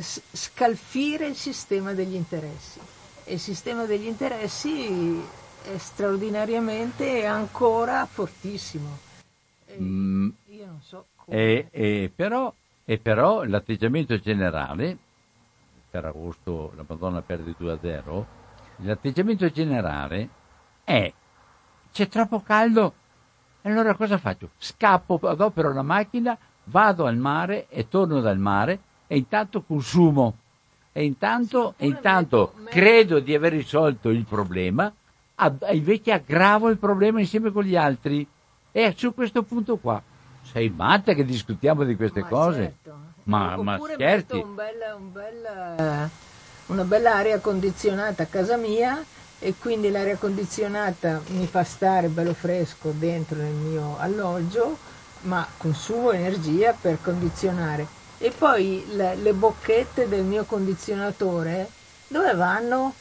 scalfire il sistema degli interessi. E il sistema degli interessi è straordinariamente ancora fortissimo. E mm, io non so come. E, e, però, e però l'atteggiamento generale, per agosto la Madonna perde 2 a 0, l'atteggiamento generale è c'è troppo caldo, allora cosa faccio? Scappo, adopero la macchina, vado al mare e torno dal mare e intanto consumo. E intanto, e intanto credo di aver risolto il problema invece aggravo il problema insieme con gli altri. E su questo punto qua, sei matta che discutiamo di queste ma cose? Certo. Ma, ma scherzi? Un bel, un bel, una bella aria condizionata a casa mia e quindi l'aria condizionata mi fa stare bello fresco dentro nel mio alloggio, ma consumo energia per condizionare. E poi le, le bocchette del mio condizionatore dove vanno?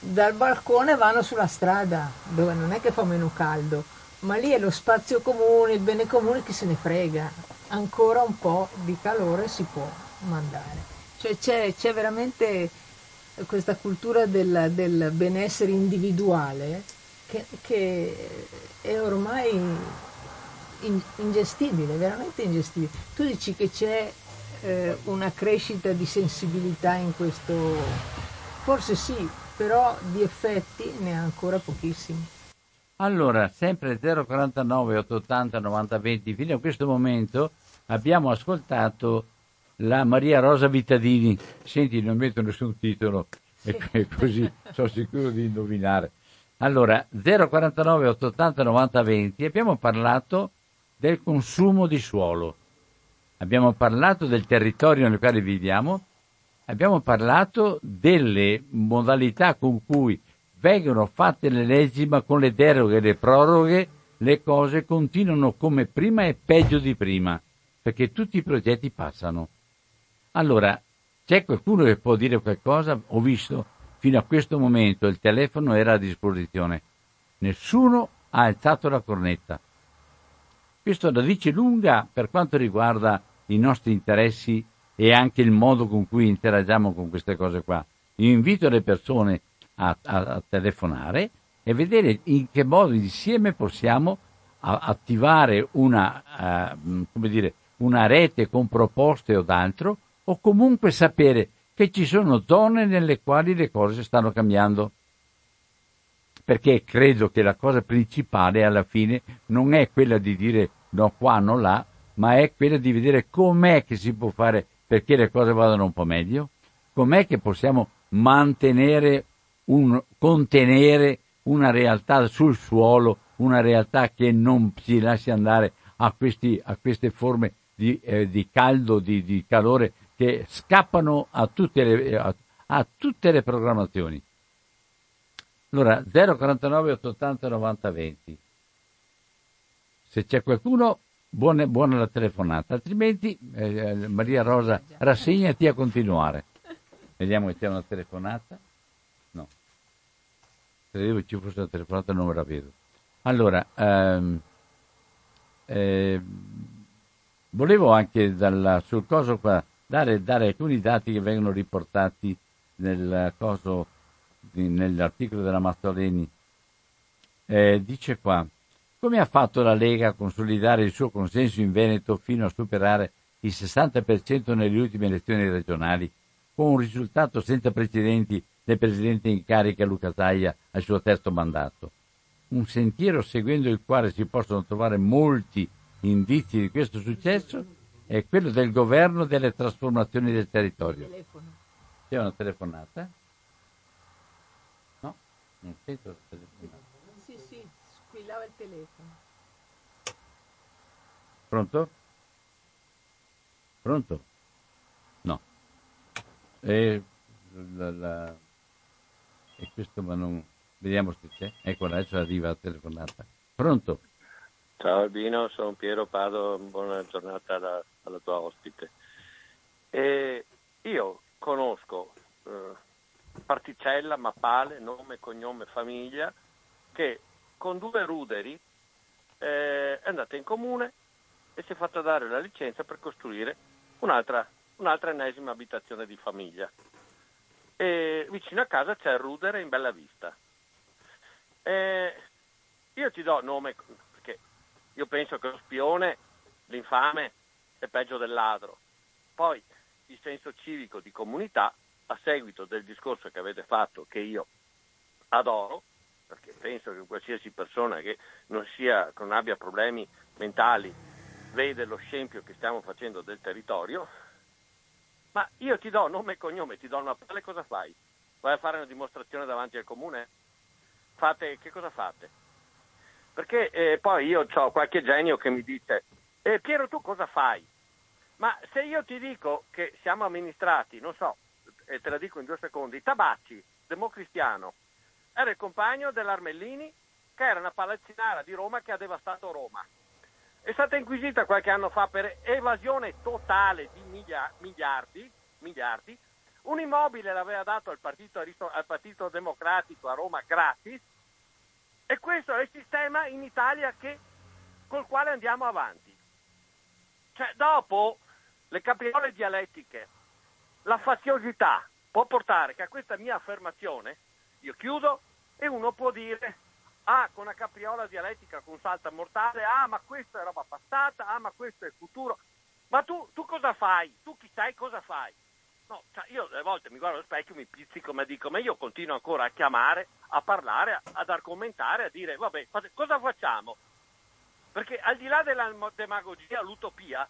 dal balcone vanno sulla strada, dove non è che fa meno caldo, ma lì è lo spazio comune, il bene comune, chi se ne frega. Ancora un po' di calore si può mandare. Cioè c'è, c'è veramente questa cultura del, del benessere individuale che, che, è ormai in, ingestibile, veramente ingestibile. Tu dici che c'è eh, una crescita di sensibilità in questo, forse sì, però di effetti ne ha ancora pochissimi. Allora, sempre 049 880 90 20, fino a questo momento abbiamo ascoltato la Maria Rosa Vittadini. Senti, non metto nessun titolo, sì. e così sono sicuro di indovinare. Allora, 049 880 90 20, abbiamo parlato del consumo di suolo, abbiamo parlato del territorio nel quale viviamo abbiamo parlato delle modalità con cui vengono fatte le leggi, ma con le deroghe e le proroghe le cose continuano come prima e peggio di prima, perché tutti i progetti passano. Allora, c'è qualcuno che può dire qualcosa? Ho visto fino a questo momento il telefono era a disposizione. Nessuno ha alzato la cornetta. Questo la dice lunga per quanto riguarda i nostri interessi e anche il modo con cui interagiamo con queste cose qua. Io invito le persone a, a, a telefonare e vedere in che modo insieme possiamo attivare una, uh, dire, una rete con proposte o d'altro, o comunque sapere che ci sono zone nelle quali le cose stanno cambiando. Perché credo che la cosa principale alla fine non è quella di dire no qua, no là, ma è quella di vedere com'è che si può fare perché le cose vadano un po' meglio, com'è che possiamo mantenere, un, contenere una realtà sul suolo, una realtà che non si lascia andare a, questi, a queste forme di, eh, di caldo, di, di, calore che scappano a tutte le, a, a tutte le programmazioni. Allora, 049 880 90 20. Se c'è qualcuno, buona, buona la telefonata, altrimenti eh, Maria Rosa rassegnati a continuare. Vediamo che c'è una telefonata. No. Credevo ci fosse una telefonata, non me la vedo. Allora, ehm, eh, volevo anche dalla, sul coso qua dare, dare, alcuni dati che vengono riportati nel coso, nell'articolo della Mazzoleni. Eh, dice qua, come ha fatto la Lega a consolidare il suo consenso in Veneto fino a superare il 60% nelle ultime elezioni regionali, con un risultato senza precedenti del presidente in carica Luca Zaia al suo terzo mandato? un sentiero seguendo il quale si possono trovare molti indizi di questo successo è quello del governo delle trasformazioni del territorio. C'è una telefonata? No? Non sento la telefonata. Sì, sì, squillava il telefono. Pronto? Pronto? No. E, la, la, e questo ma non... Vediamo se c'è. Ecco, adesso arriva la telefonata. Pronto? Ciao Albino, sono Piero Pado, buona giornata alla, alla tua ospite. E io conosco eh, particella, mappale, nome, cognome, famiglia, che con due ruderi eh, è andata in comune e si è fatta dare la licenza per costruire un'altra, un'altra ennesima abitazione di famiglia. E vicino a casa c'è il rudere in bella vista. Eh, io ti do nome perché io penso che lo spione, l'infame, è peggio del ladro. Poi il senso civico di comunità, a seguito del discorso che avete fatto, che io adoro, perché penso che qualsiasi persona che non, sia, non abbia problemi mentali vede lo scempio che stiamo facendo del territorio, ma io ti do nome e cognome, ti do una pelle, cosa fai? Vai a fare una dimostrazione davanti al comune? fate, che cosa fate? Perché eh, poi io ho qualche genio che mi dice, eh, Piero tu cosa fai? Ma se io ti dico che siamo amministrati, non so, e te la dico in due secondi, Tabacci, democristiano, era il compagno dell'Armellini, che era una palazzinara di Roma che ha devastato Roma. È stata inquisita qualche anno fa per evasione totale di miliardi, miliardi un immobile l'aveva dato al partito, al partito Democratico a Roma gratis e questo è il sistema in Italia che, col quale andiamo avanti. Cioè, dopo le capriole dialettiche, la faziosità può portare che a questa mia affermazione, io chiudo, e uno può dire, ah, con una capriola dialettica con salta mortale, ah, ma questa è roba passata, ah, ma questo è il futuro. Ma tu, tu cosa fai? Tu chi sai cosa fai? No, cioè io a volte mi guardo allo specchio, mi pizzico, ma dico, ma io continuo ancora a chiamare, a parlare, ad argomentare, a dire, vabbè, cosa facciamo? Perché al di là della demagogia, l'utopia,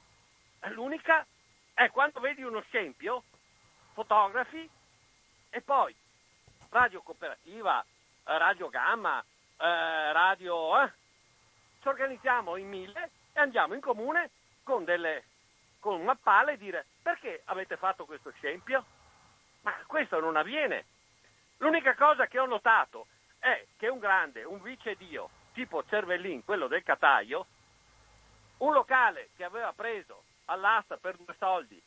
l'unica è quando vedi uno scempio, fotografi e poi radio cooperativa, radio gamma, eh, radio... Eh, ci organizziamo in mille e andiamo in comune con delle con una pala e dire perché avete fatto questo scempio? Ma questo non avviene. L'unica cosa che ho notato è che un grande, un vice dio, tipo Cervellin, quello del Cataio, un locale che aveva preso all'asta per due soldi,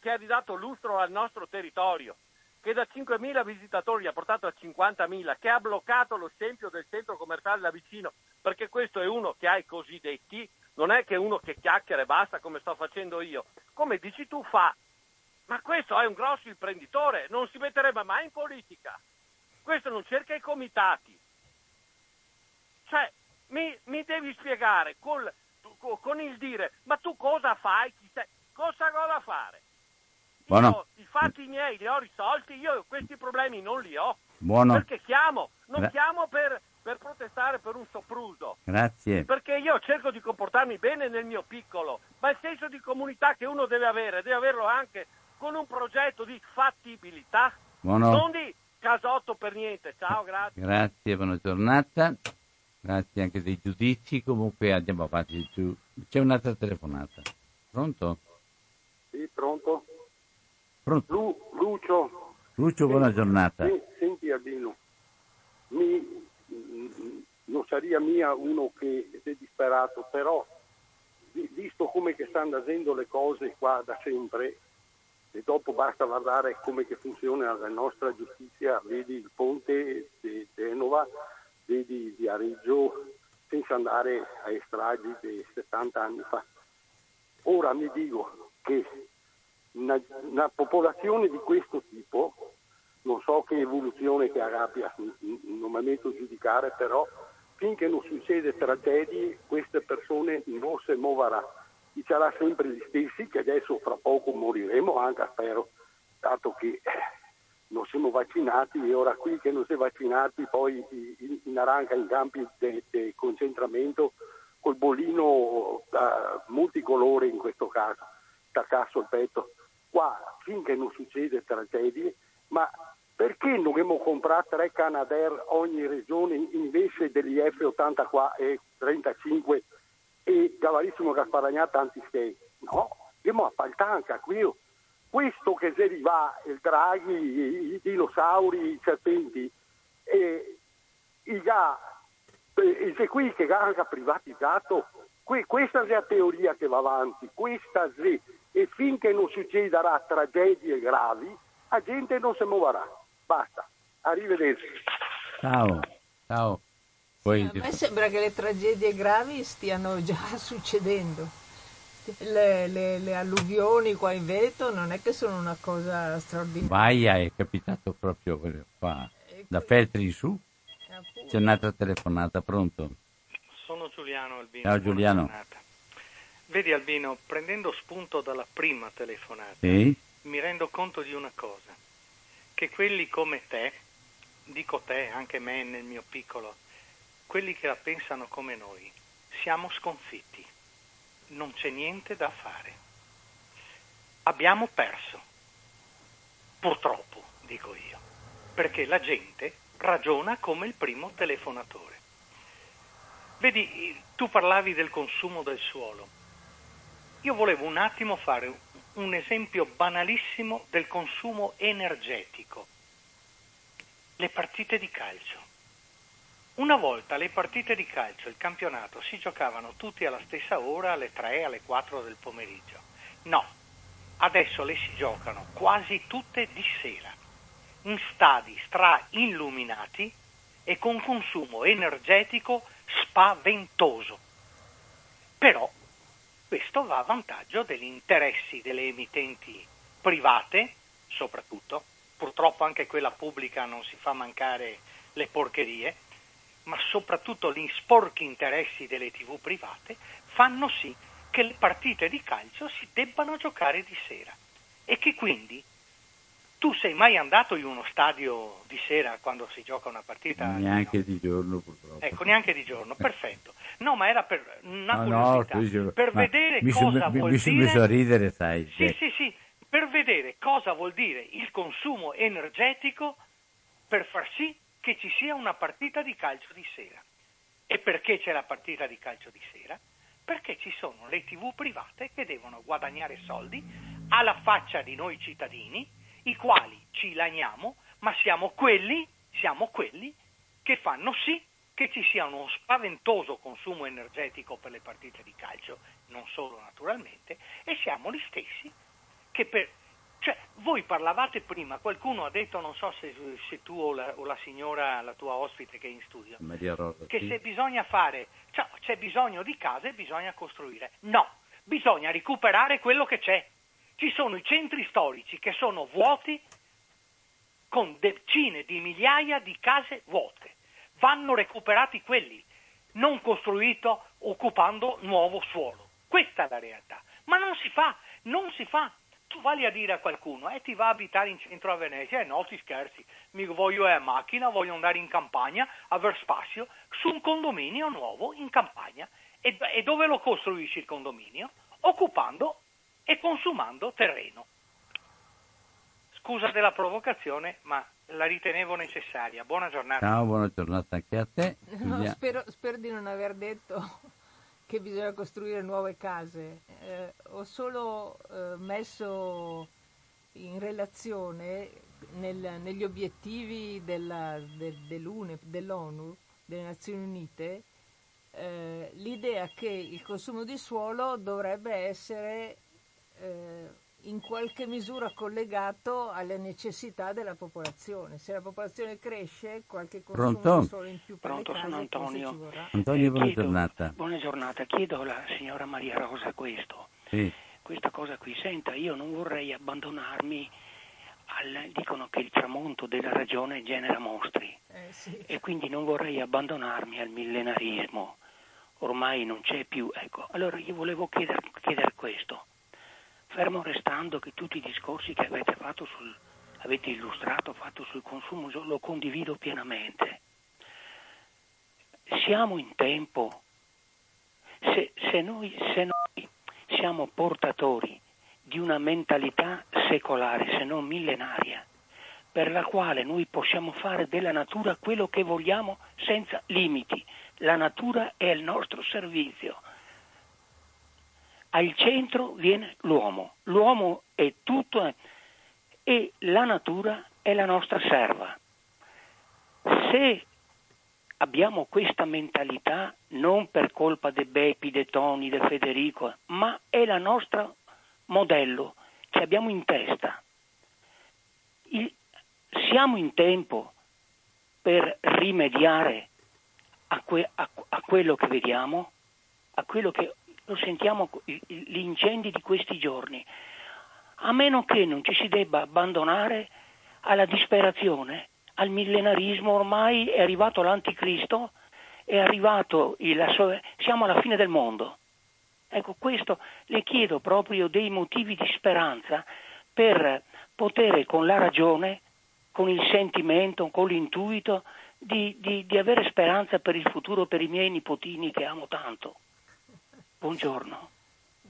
che ha ridato lustro al nostro territorio, che da 5.000 visitatori ha portato a 50.000, che ha bloccato lo scempio del centro commerciale da vicino, perché questo è uno che ha i cosiddetti, non è che uno che chiacchiera e basta come sto facendo io. Come dici tu fa. Ma questo è un grosso imprenditore, non si metterebbe mai in politica. Questo non cerca i comitati. Cioè, mi, mi devi spiegare col, con il dire, ma tu cosa fai? Cosa ho da fare? Buono. Io i fatti miei li ho risolti, io questi problemi non li ho. Buono. Perché chiamo, non Gra- chiamo per, per protestare per un sopruso. Grazie. Perché io cerco di comportarmi bene nel mio piccolo, ma il senso di comunità che uno deve avere, deve averlo anche con un progetto di fattibilità, Buono. non di casotto per niente. Ciao, grazie. Grazie, buona giornata. Grazie anche dei giudizi. Comunque andiamo avanti giù. C'è un'altra telefonata. Pronto? Sì, pronto? Pronto? Lu, Lucio. Lucio, buona giornata. Sì, senti Albino, mi, non sarebbe mia uno che è disperato, però visto come che stanno andando le cose qua da sempre, e dopo basta guardare come che funziona la nostra giustizia, vedi il ponte di Genova, vedi di Areggio, senza andare ai stragi di 70 anni fa. Ora mi dico che una, una popolazione di questo tipo, non so che evoluzione che abbia, non mi metto a giudicare, però finché non succede tragedie queste persone non si muoverà. Ci sarà sempre gli stessi che adesso fra poco moriremo, anche spero, dato che non siamo vaccinati e ora qui che non si è vaccinati poi in, arranca in campi di concentramento col bolino uh, multicolore in questo caso, taccasso al petto. Qua finché non succede tragedie, ma perché non abbiamo comprato tre Canadair ogni regione invece degli F-84 e 35 e Gavarissimo Gasparagnato antischei? No, abbiamo appaltato anche qui. Questo che se arriva il draghi, i dinosauri, i serpenti, e i ga, e se qui che ha anche privatizzato, qui, questa è la teoria che va avanti, questa è, e finché non succederà tragedie gravi, la gente non si muoverà. Basta, arrivederci. Ciao, ciao. Poi... A me sembra che le tragedie gravi stiano già succedendo. Le, le, le, alluvioni qua in Veneto non è che sono una cosa straordinaria. Baia è capitato proprio qua, da Feltri in su. C'è un'altra telefonata, pronto? Giuliano Albino. Ciao Giuliano. Vedi Albino, prendendo spunto dalla prima telefonata, sì? mi rendo conto di una cosa, che quelli come te, dico te, anche me nel mio piccolo, quelli che la pensano come noi, siamo sconfitti non c'è niente da fare. Abbiamo perso, purtroppo, dico io, perché la gente ragiona come il primo telefonatore. Vedi, tu parlavi del consumo del suolo. Io volevo un attimo fare un esempio banalissimo del consumo energetico. Le partite di calcio. Una volta le partite di calcio, il campionato, si giocavano tutti alla stessa ora, alle 3, alle 4 del pomeriggio. No, adesso le si giocano quasi tutte di sera, in stadi stra illuminati e con consumo energetico spaventoso. Però questo va a vantaggio degli interessi delle emittenti private, soprattutto, purtroppo anche quella pubblica non si fa mancare le porcherie, ma soprattutto gli sporchi interessi delle tv private fanno sì che le partite di calcio si debbano giocare di sera e che quindi tu sei mai andato in uno stadio di sera quando si gioca una partita? Neanche no? di giorno purtroppo. Ecco, neanche di giorno, perfetto. No, ma era per una no, curiosità, no, per vedere mi cosa mi, vuol mi, dire... Mi so ridere, sai. Sì, che... sì, sì, per vedere cosa vuol dire il consumo energetico per far sì che ci sia una partita di calcio di sera. E perché c'è la partita di calcio di sera? Perché ci sono le tv private che devono guadagnare soldi alla faccia di noi cittadini, i quali ci lagniamo, ma siamo quelli, siamo quelli che fanno sì che ci sia uno spaventoso consumo energetico per le partite di calcio, non solo naturalmente, e siamo gli stessi che per, cioè, voi parlavate prima, qualcuno ha detto, non so se, se tu o la, o la, signora, la tua ospite che è in studio, Rosa, che sì. se bisogna fare, cioè, c'è bisogno di case, bisogna costruire. No, bisogna recuperare quello che c'è. Ci sono i centri storici che sono vuoti con decine di migliaia di case vuote. Vanno recuperati quelli. non costruito occupando nuovo suolo. Questa è la realtà. Ma non si fa, non si fa. Tu vai a dire a qualcuno, eh, ti va a abitare in centro a Venezia, eh, no, ti scherzi, mi voglio a macchina, voglio andare in campagna, aver spazio, su un condominio nuovo in campagna. E, e dove lo costruisci il condominio? Occupando e consumando terreno. Scusa della provocazione, ma la ritenevo necessaria. Buona giornata. Ciao, buona giornata anche a te. No, spero, spero, di non aver detto che bisogna costruire nuove case. Eh, ho solo eh, messo in relazione nel, negli obiettivi della, del, dell'UNE, dell'ONU, delle Nazioni Unite, eh, l'idea che il consumo di suolo dovrebbe essere eh, in qualche misura collegato alle necessità della popolazione. Se la popolazione cresce, qualche consumo Pronto? di suolo in più per Pronto, sono Antonio. Antonio, buona Chiedo- giornata. Buona giornata. Chiedo alla signora Maria Rosa questo. Sì. Questa cosa qui, senta, io non vorrei abbandonarmi al... dicono che il tramonto della ragione genera mostri Eh, sì. e quindi non vorrei abbandonarmi al millenarismo. Ormai non c'è più, ecco. Allora io volevo chiedere, chiedere questo. Fermo restando che tutti i discorsi che avete fatto sul avete illustrato, fatto sul consumo, lo condivido pienamente. Siamo in tempo, se, se noi, se noi siamo portatori di una mentalità secolare, se non millenaria, per la quale noi possiamo fare della natura quello che vogliamo senza limiti. La natura è il nostro servizio. Al centro viene l'uomo. L'uomo è tutto e la natura è la nostra serva. Se abbiamo questa mentalità non per colpa de Beppi, de Toni, de Federico, ma è la nostra modello che abbiamo in testa. Il- siamo in tempo per rimediare a, que- a- a quello che vediamo, a quello che lo sentiamo, gli incendi di questi giorni, a meno che non ci si debba abbandonare alla disperazione, al millenarismo, ormai è arrivato l'anticristo, è arrivato il, siamo alla fine del mondo. Ecco, questo le chiedo proprio dei motivi di speranza per poter con la ragione, con il sentimento, con l'intuito, di, di- di avere speranza per il futuro, per i miei nipotini che amo tanto. Buongiorno.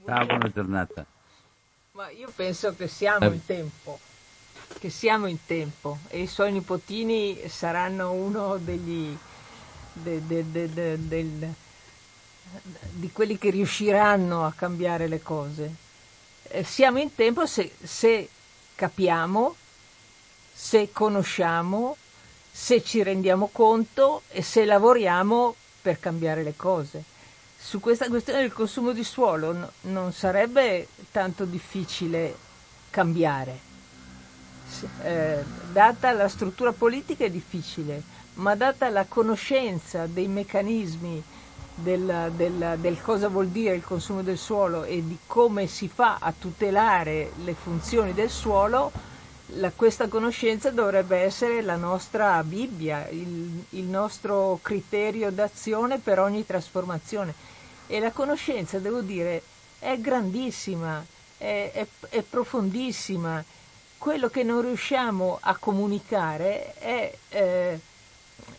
Ciao, buona giornata. Ma io penso che siamo in tempo, che siamo in tempo e i suoi nipotini saranno uno degli de- de- de- de- del- di quelli che riusciranno a cambiare le cose. Eh, siamo in tempo se, se capiamo, se conosciamo, se ci rendiamo conto e se lavoriamo per cambiare le cose. Su questa questione del consumo di suolo no- non sarebbe tanto difficile cambiare. Eh, data la struttura politica è difficile, ma data la conoscenza dei meccanismi del, del- del cosa vuol dire il consumo del suolo e di come si fa a tutelare le funzioni del suolo, la- questa conoscenza dovrebbe essere la nostra Bibbia, il, il nostro criterio d'azione per ogni trasformazione. E la conoscenza, devo dire, è grandissima, è, è- è profondissima. Quello che non riusciamo a comunicare è eh,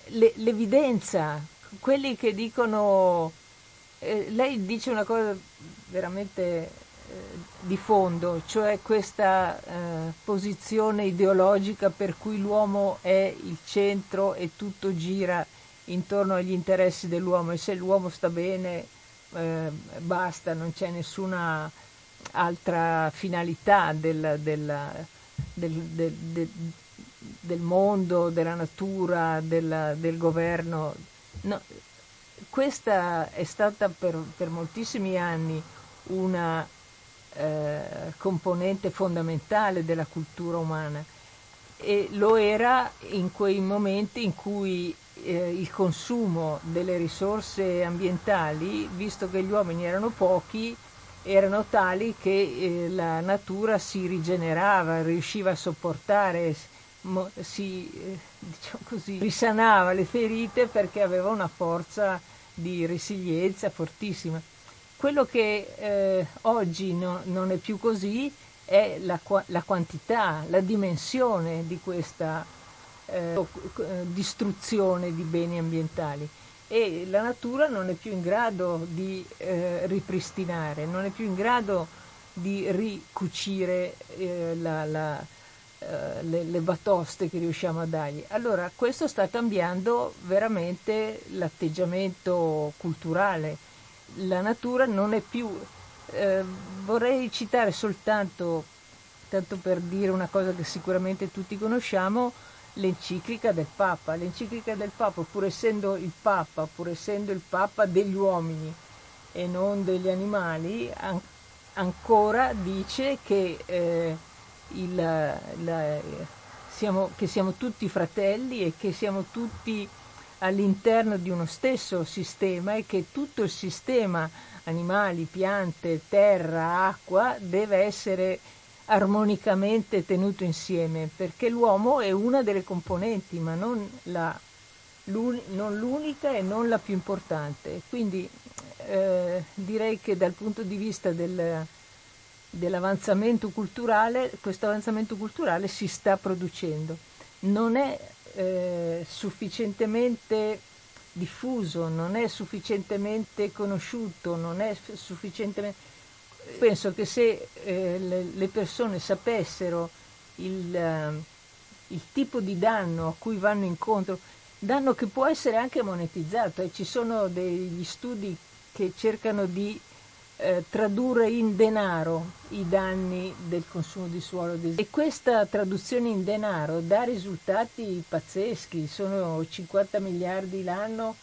le- l'evidenza. Quelli che dicono, eh, lei dice una cosa veramente di fondo, cioè questa eh, posizione ideologica per cui l'uomo è il centro e tutto gira intorno agli interessi dell'uomo e se l'uomo sta bene eh, basta, non c'è nessuna altra finalità del, della- del- del- del- del mondo, della natura, della- del governo. No, questa è stata per, per moltissimi anni una eh, componente fondamentale della cultura umana e lo era in quei momenti in cui eh, il consumo delle risorse ambientali, visto che gli uomini erano pochi, erano tali che eh, la natura si rigenerava, riusciva a sopportare, mo- si eh, diciamo così, risanava le ferite perché aveva una forza di resilienza fortissima. Quello che eh, oggi no, non è più così è la, la, quantità, la dimensione di questa eh, distruzione di beni ambientali e la natura non è più in grado di eh, ripristinare, non è più in grado di ricucire eh, la, la, eh, le, le, batoste che riusciamo a dargli. Allora questo sta cambiando veramente l'atteggiamento culturale. La natura non è più... Eh, vorrei citare soltanto, tanto per dire una cosa che sicuramente tutti conosciamo, l'enciclica del Papa. L'enciclica del Papa, pur essendo il Papa, pur essendo il Papa degli uomini e non degli animali, an- ancora dice che, eh, il, la, siamo, che siamo tutti fratelli e che siamo tutti all'interno di uno stesso sistema e che tutto il sistema animali, piante, terra, acqua deve essere armonicamente tenuto insieme, perché l'uomo è una delle componenti, ma non, la, non l'unica e non la più importante. Quindi eh, direi che dal punto di vista del, dell'avanzamento culturale, questo avanzamento culturale si sta producendo. Non è eh, sufficientemente diffuso, non è sufficientemente conosciuto, non è sufficientemente penso che se eh, le, le, persone sapessero il, uh, il, tipo di danno a cui vanno incontro, danno che può essere anche monetizzato, e ci sono degli studi che cercano di eh, tradurre in denaro i danni del consumo di suolo e questa traduzione in denaro dà risultati pazzeschi, sono 50 miliardi l'anno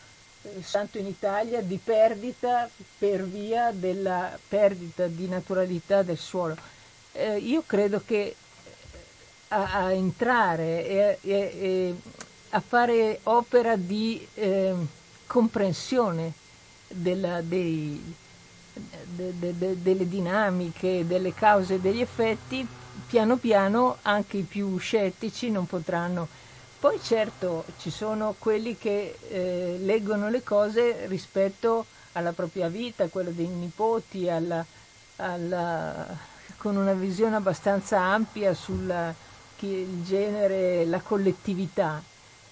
tanto in Italia, di perdita per via della perdita di naturalità del suolo. Eh, io credo che a, a entrare e, e, e, a fare opera di eh, comprensione della, dei, de, de, de, delle dinamiche, delle cause e degli effetti, piano piano anche i più scettici non potranno poi certo ci sono quelli che eh, leggono le cose rispetto alla propria vita, quella dei nipoti, alla, alla, con una visione abbastanza ampia sul genere, la collettività.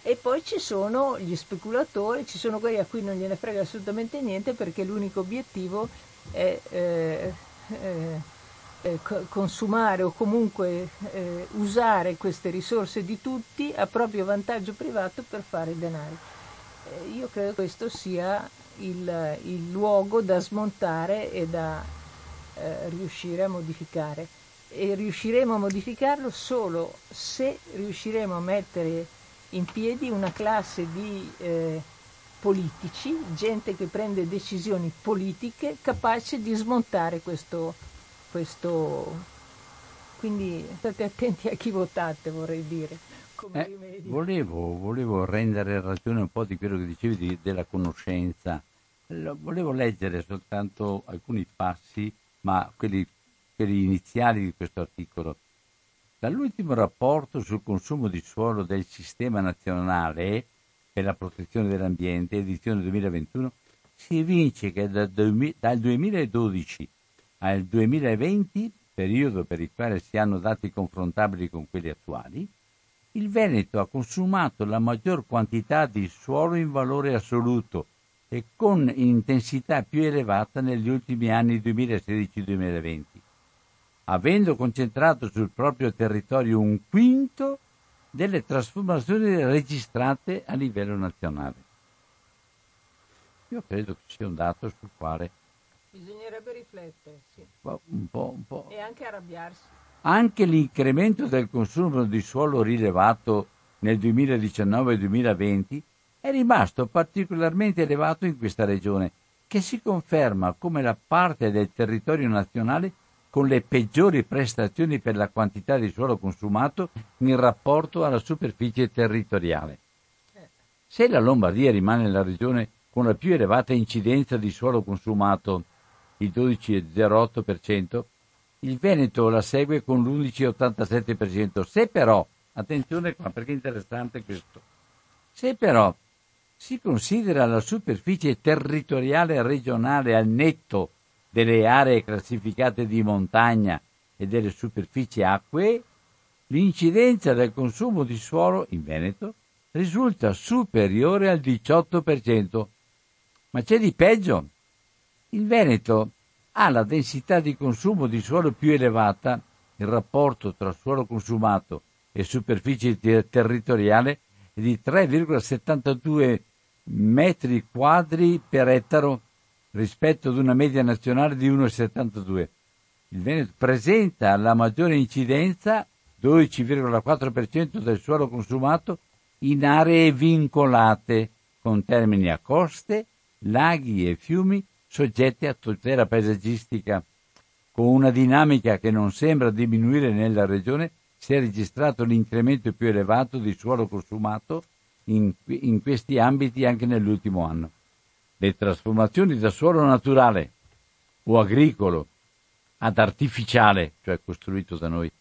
E poi ci sono gli speculatori, ci sono quelli a cui non gliene frega assolutamente niente perché l'unico obiettivo è eh, eh, eh, consumare o comunque eh, usare queste risorse di tutti a proprio vantaggio privato per fare denari. Eh, io credo che questo sia il, il luogo da smontare e da riuscire a modificare. E riusciremo a modificarlo solo se riusciremo a mettere in piedi una classe di eh, politici, gente che prende decisioni politiche capace di smontare questo questo quindi state attenti a chi votate vorrei dire eh, volevo, volevo, rendere ragione un po' di quello che dicevi di, della conoscenza. Volevo leggere soltanto alcuni passi ma quelli, quelli iniziali di questo articolo. Dall'ultimo rapporto sul consumo di suolo del sistema nazionale per la protezione dell'ambiente edizione 2021 si evince che dal 2012 al 2020, periodo per il quale si hanno dati confrontabili con quelli attuali, il Veneto ha consumato la maggior quantità di suolo in valore assoluto e con intensità più elevata negli ultimi anni 2016-2020, avendo concentrato sul proprio territorio un quinto delle trasformazioni registrate a livello nazionale. Io credo che sia un dato sul quale Bisognerebbe riflettere, sì. Un po', un po'. E anche arrabbiarsi. Anche l'incremento del consumo di suolo rilevato nel 2019-2020 è rimasto particolarmente elevato in questa regione, che si conferma come la parte del territorio nazionale con le peggiori prestazioni per la quantità di suolo consumato in rapporto alla superficie territoriale. Se la Lombardia rimane la regione con la più elevata incidenza di suolo consumato il 12,08%, il Veneto la segue con l'11,87%. Se però, attenzione qua perché è interessante questo, se però si considera la superficie territoriale regionale al netto delle aree classificate di montagna e delle superfici acquee, l'incidenza del consumo di suolo in Veneto risulta superiore al 18%. Ma c'è di peggio. Il Veneto ha la densità di consumo di suolo più elevata, il rapporto tra suolo consumato e superficie territoriale è di 3,72 metri quadri per ettaro rispetto ad una media nazionale di 1,72. Il Veneto presenta la maggiore incidenza, 12,4% del suolo consumato, in aree vincolate, con termini a coste, laghi e fiumi soggetti a tutela paesaggistica. Con una dinamica che non sembra diminuire nella regione, si è registrato l'incremento più elevato di suolo consumato in, in questi ambiti anche nell'ultimo anno. Le trasformazioni da suolo naturale o agricolo ad artificiale, cioè costruito da noi,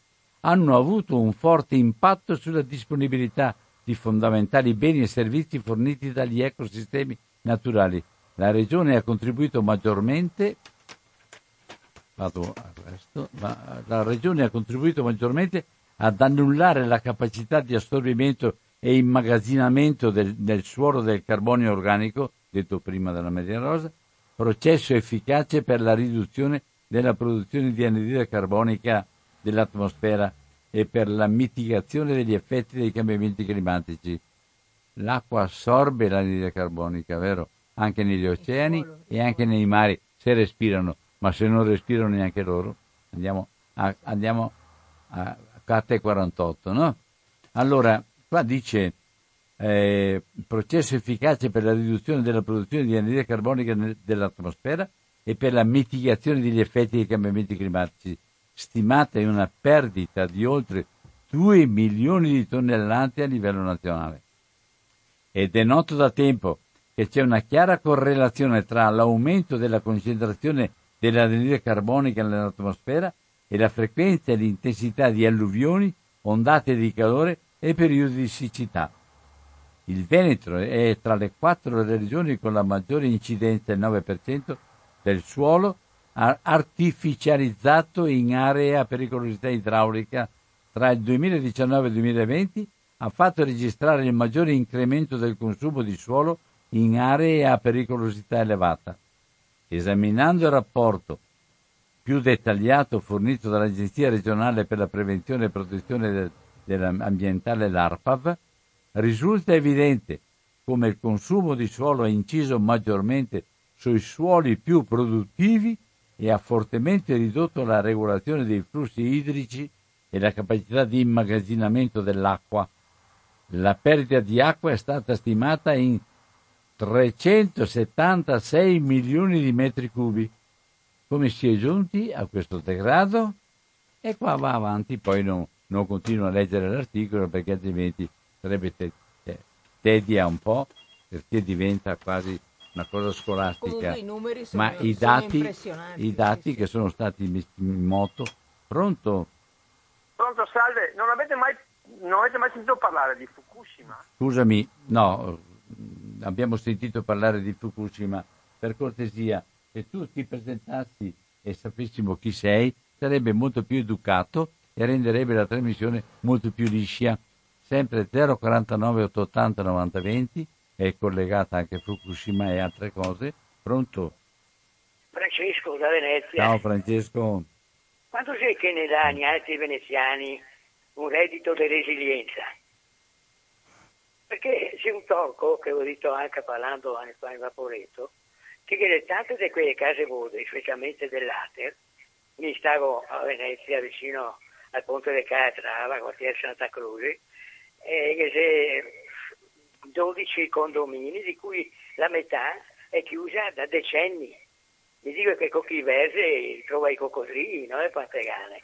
hanno avuto un forte impatto sulla disponibilità di fondamentali beni e servizi forniti dagli ecosistemi naturali. La Regione ha contribuito maggiormente vado a questo, la, la Regione ha contribuito maggiormente ad annullare la capacità di assorbimento e immagazzinamento del, del suolo del carbonio organico, detto prima della media rosa, processo efficace per la riduzione della produzione di anidride carbonica dell'atmosfera e per la mitigazione degli effetti dei cambiamenti climatici. L'acqua assorbe l'anidride carbonica, vero? Anche negli oceani e anche nei mari, se respirano, ma se non respirano neanche loro, andiamo a, andiamo a Cate 48, no? Allora, qua dice eh, processo efficace per la riduzione della produzione di anidride carbonica dell'atmosfera e per la mitigazione degli effetti dei cambiamenti climatici, stimata in una perdita di oltre 2 milioni di tonnellate a livello nazionale. Ed è noto da tempo che c'è una chiara correlazione tra l'aumento della concentrazione dell'anidride carbonica nell'atmosfera e la frequenza e l'intensità di alluvioni, ondate di calore e periodi di siccità. Il Veneto è tra le quattro regioni con la maggiore incidenza, il 9%, del suolo artificializzato in aree a pericolosità idraulica. Tra il 2019 e il 2020 ha fatto registrare il maggiore incremento del consumo di suolo in aree a pericolosità elevata. Esaminando il rapporto più dettagliato fornito dall'Agenzia regionale per la prevenzione e protezione dell'ambientale, l'ARPAV, risulta evidente come il consumo di suolo ha inciso maggiormente sui suoli più produttivi e ha fortemente ridotto la regolazione dei flussi idrici e la capacità di immagazzinamento dell'acqua. La perdita di acqua è stata stimata in 376 milioni di metri cubi. Come si è giunti a questo degrado? E qua va avanti, poi non, non continuo a leggere l'articolo perché altrimenti sarebbe te, te, tedia un po', perché diventa quasi una cosa scolastica. I numeri sono, Ma i dati, i dati che sono stati in moto, pronto? Pronto, salve, non avete mai, non avete mai sentito parlare di Fukushima? Scusami, no, abbiamo sentito parlare di Fukushima, per cortesia, se tu ti presentassi e sapessimo chi sei, sarebbe molto più educato e renderebbe la trasmissione molto più liscia. Sempre 049 880 9020 è collegata anche Fukushima e altre cose. Pronto? Francesco da Venezia. Ciao Francesco. Quanto c'è che ne dà agli altri veneziani un reddito di resilienza? Perché c'è un tocco, che ho detto anche parlando anche qua in Vaporetto, che tante di quelle case vuote, specialmente dell'Ater, mi stavo a Venezia vicino al ponte del Calatrava, quartiere Santa Croce, e c'è 12 condomini, di cui la metà è chiusa da decenni. Mi dico che con chi verse trova i coccodrilli, non le pantegane.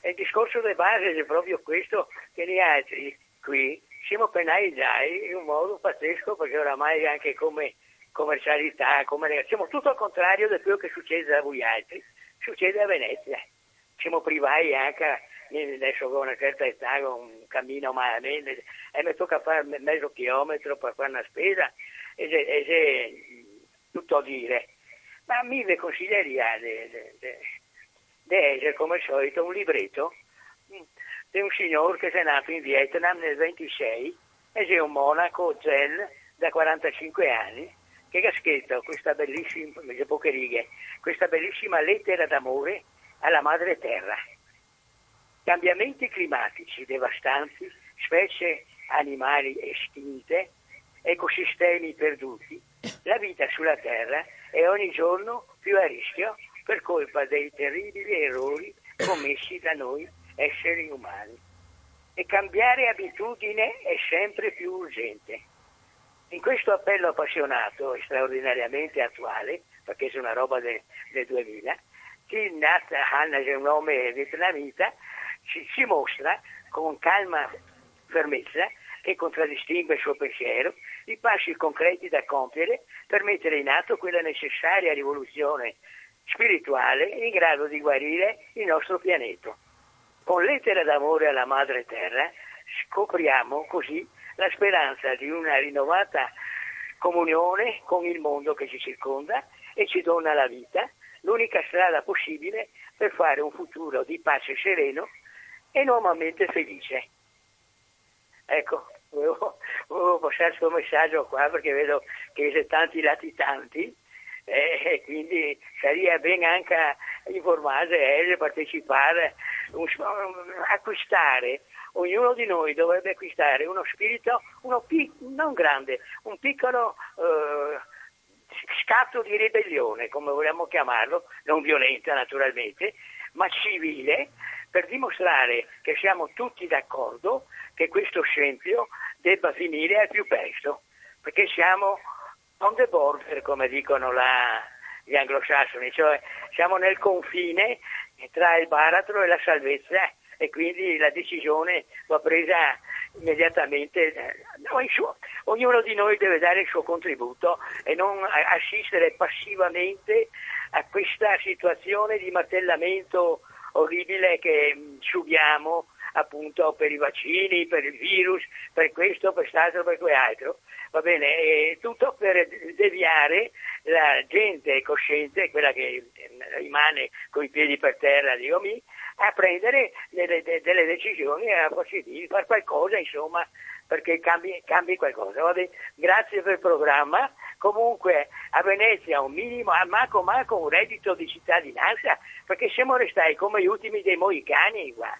Eh, il discorso di base è proprio questo, che gli altri qui siamo penalizzati in un modo pazzesco perché oramai anche come commercialità, come, siamo tutto al contrario di quello che succede a voi altri, succede a Venezia. Siamo privati anche adesso con una certa età, con un cammino malamente, e mi tocca fare mezzo chilometro per fare una spesa, e c'è tutto a dire. Ma mi consiglieria di essere come al solito un libretto di un signore che è nato in Vietnam nel 26 e è un monaco zen da 45 anni che ha scritto questa bellissima, poche righe, questa bellissima lettera d'amore alla madre terra. Cambiamenti climatici devastanti, specie animali estinte, ecosistemi perduti, la vita sulla terra è ogni giorno più a rischio per colpa dei terribili errori commessi da noi esseri umani. E cambiare abitudine è sempre più urgente. In questo appello appassionato e straordinariamente attuale, perché è una roba del, del 2000, Kim Nat Han, che è un nome vietnamita, ci, ci mostra con calma fermezza che contraddistingue il suo pensiero, i passi concreti da compiere per mettere in atto quella necessaria rivoluzione spirituale in grado di guarire il nostro pianeta. Con lettera d'amore alla Madre Terra scopriamo così la speranza di una rinnovata comunione con il mondo che ci circonda e ci dona la vita, l'unica strada possibile per fare un futuro di pace sereno e nuovamente felice. Ecco, volevo, volevo passare questo messaggio qua perché vedo che siete tanti latitanti e quindi sarebbe bene anche informare e partecipare, acquistare ognuno di noi dovrebbe acquistare uno spirito, uno pic- non grande, un piccolo eh, scatto di ribellione, come vogliamo chiamarlo, non violenta naturalmente, ma civile, per dimostrare che siamo tutti d'accordo che questo scempio debba finire al più presto, perché siamo on the border, come dicono la, gli anglosassoni, cioè siamo nel confine tra il baratro e la salvezza e quindi la decisione va presa immediatamente. ognuno di noi deve dare il suo contributo e non assistere passivamente a questa situazione di martellamento orribile che subiamo appunto per i vaccini, per il virus, per questo, per quest'altro, per quell'altro. Va bene, e tutto per deviare la gente cosciente, quella che rimane con i piedi per terra, dico mi, a prendere delle, delle decisioni, a fare qualcosa, insomma, perché cambi, cambi qualcosa. Vabbè, grazie per il programma. Comunque a Venezia un minimo, a Marco Marco un reddito di cittadinanza, perché siamo restati come gli ultimi dei moicani qua.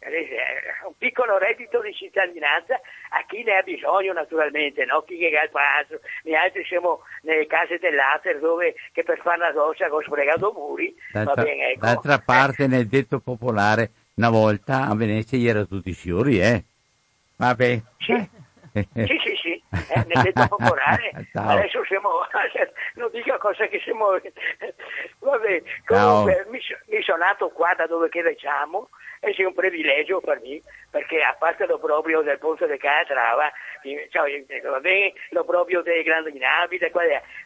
Un piccolo reddito di cittadinanza a chi ne ha bisogno naturalmente, no? chi che ha il palazzo, noi altri siamo nelle case dell'Ater dove che per fare una doccia con sfregato muri. D'altra, bene, ecco. d'altra parte nel detto popolare una volta a Venezia gli era tutti fiori, eh? Vabbè. Sì. Sì, sì, sì, eh, nel detto popolare. Adesso siamo, non dico cosa che siamo... Vabbè, comunque mi, mi, sono nato qua da dove che leggiamo e è un privilegio per me, perché a parte lo proprio del ponte di Calatrava, cioè, va bene, lo proprio dei grandi navi,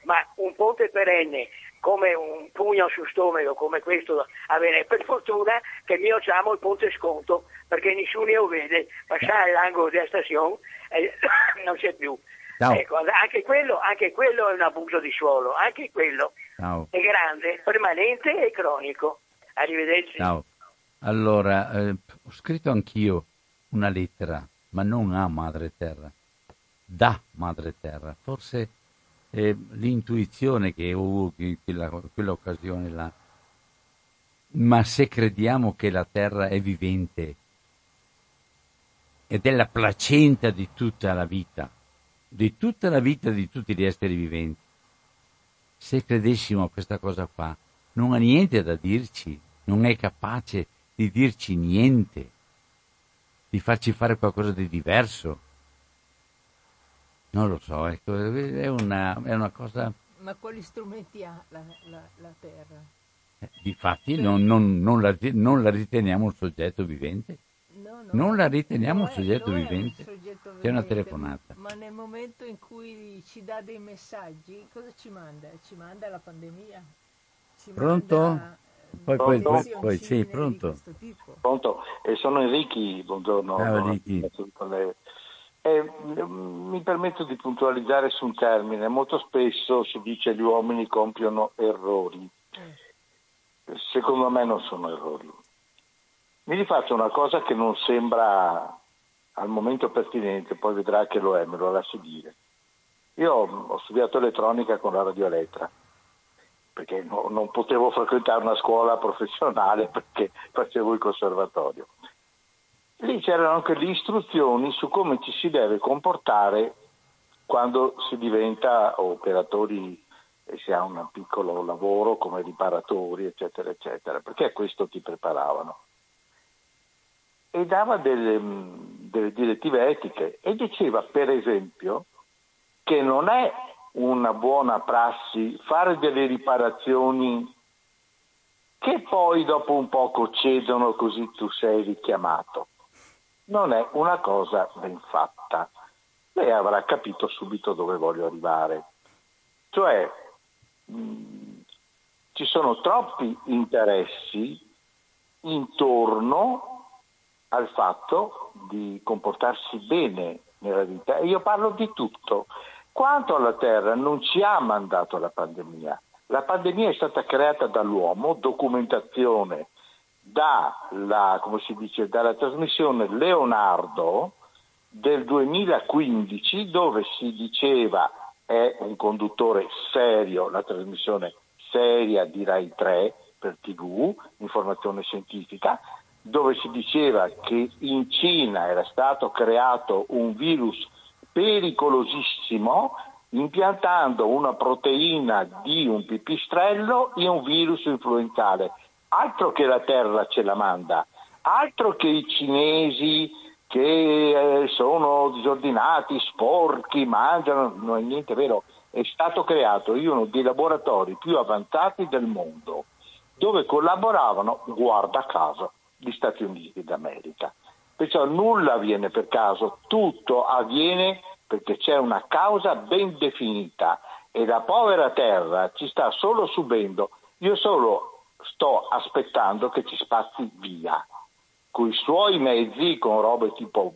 ma un ponte perenne come un pugno sul stomaco come questo avere per fortuna che noi facciamo il ponte sconto perché nessuno lo vede passare l'angolo della stazione e non c'è più ecco, anche, quello, anche quello è un abuso di suolo anche quello Ciao. è grande, permanente e cronico arrivederci Ciao. allora eh, ho scritto anch'io una lettera ma non a Madre Terra da Madre Terra forse eh, l'intuizione che ho in quella, quell'occasione là. Ma se crediamo che la terra è vivente ed è la placenta di tutta la vita, di tutta la vita di tutti gli esseri viventi, se credessimo a questa cosa qua, non ha niente da dirci, non è capace di dirci niente, di farci fare qualcosa di diverso non lo so, ecco, è una, è una cosa... Ma quali strumenti ha la, la, la Terra? Eh, difatti non, non, non, la, non, la, riteniamo un soggetto vivente. No, no, non la riteniamo no un soggetto è, vivente. Un soggetto C'è una vivente, telefonata. Ma nel momento in cui ci dà dei messaggi, cosa ci manda? Ci manda la pandemia. Ci Pronto? Manda Poi, poi, poi, Pronto? poi, sì, pronto. Pronto? Eh, sono Enrichi, buongiorno. Ciao, Enrichi. Eh, mi permetto di puntualizzare su un termine. Molto spesso si dice gli uomini compiono errori. Secondo me non sono errori. Mi rifaccio una cosa che non sembra al momento pertinente, poi vedrà che lo è, me lo lasci dire. Io ho studiato elettronica con la radioelettra perché no- non potevo frequentare una scuola professionale perché facevo il conservatorio. Lì c'erano anche le istruzioni su come ci si deve comportare quando si diventa operatori e si ha un piccolo lavoro come riparatori, eccetera, eccetera, perché a questo ti preparavano. E dava delle, mh, delle direttive etiche e diceva, per esempio, che non è una buona prassi fare delle riparazioni che poi dopo un poco cedono così tu sei richiamato. Non è una cosa ben fatta. Lei avrà capito subito dove voglio arrivare. Cioè, mh, ci sono troppi interessi intorno al fatto di comportarsi bene nella vita. E io parlo di tutto. Quanto alla Terra non ci ha mandato la pandemia. La pandemia è stata creata dall'uomo, documentazione dalla, dice, dalla trasmissione Leonardo del 2015 dove si diceva è un conduttore serio, la trasmissione seria di Rai 3 per TV, informazione scientifica, dove si diceva che in Cina era stato creato un virus pericolosissimo impiantando una proteina di un pipistrello in un virus influenzale. Altro che la Terra ce la manda, altro che i cinesi che eh, sono disordinati, sporchi, mangiano, non è niente vero. È stato creato uno dei laboratori più avanzati del mondo, dove collaboravano, guarda caso, gli Stati Uniti d'America. Perciò nulla avviene per caso, tutto avviene perché c'è una causa ben definita e la povera terra ci sta solo subendo. Io solo sto aspettando che ci spazzi via con i suoi mezzi, con robe tipo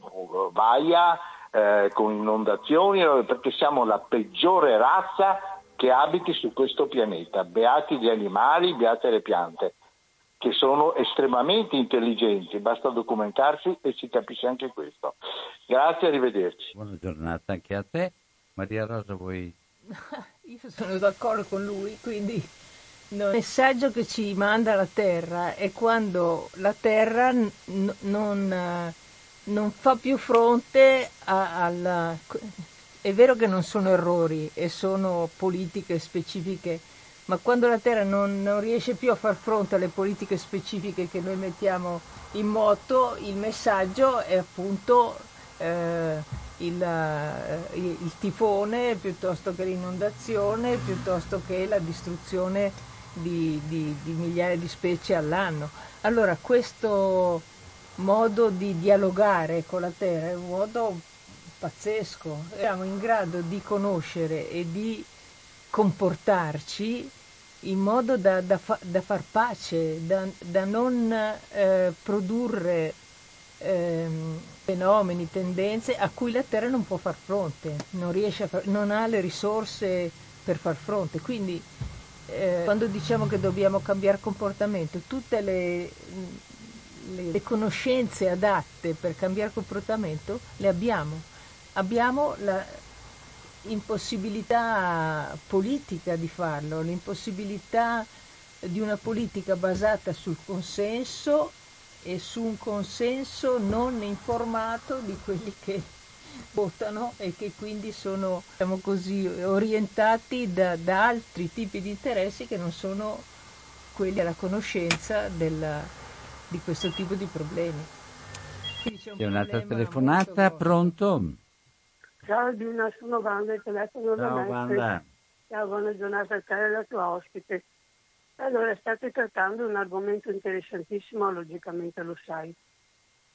vaia, eh, con inondazioni, perché siamo la peggiore razza che abiti su questo pianeta. Beati gli animali, beate le piante che sono estremamente intelligenti, basta documentarsi e si capisce anche questo. Grazie, arrivederci. Buona giornata anche a te. Maria Rosa, vuoi... Io sono d'accordo con lui, quindi il messaggio che ci manda la Terra è quando la Terra n- non, eh, non fa più fronte a- alla... È vero che non sono errori e sono politiche specifiche, ma quando la Terra non, non riesce più a far fronte alle politiche specifiche che noi mettiamo in moto, il messaggio è appunto eh, il, eh, il tifone piuttosto che l'inondazione, piuttosto che la distruzione di, di, di migliaia di specie all'anno. Allora questo modo di dialogare con la Terra è un modo pazzesco, siamo in grado di conoscere e di comportarci in modo da, da, fa, da far pace, da, da non eh, produrre eh, fenomeni, tendenze a cui la Terra non può far fronte, non, far, non ha le risorse per far fronte. Quindi eh, quando diciamo che dobbiamo cambiare comportamento, tutte le, le, le conoscenze adatte per cambiare comportamento le abbiamo. Abbiamo la, impossibilità politica di farlo, l'impossibilità di una politica basata sul consenso e su un consenso non informato di quelli che votano e che quindi sono diciamo così, orientati da, da, altri tipi di interessi che non sono quelli alla conoscenza della, di questo tipo di problemi. C'è, c'è un'altra telefonata, pronto? Ciao Dina, sono Wanda e telefono da Ciao Wanda. Ciao, buona giornata a te e alla tua ospite. Allora, state trattando un argomento interessantissimo, logicamente lo sai.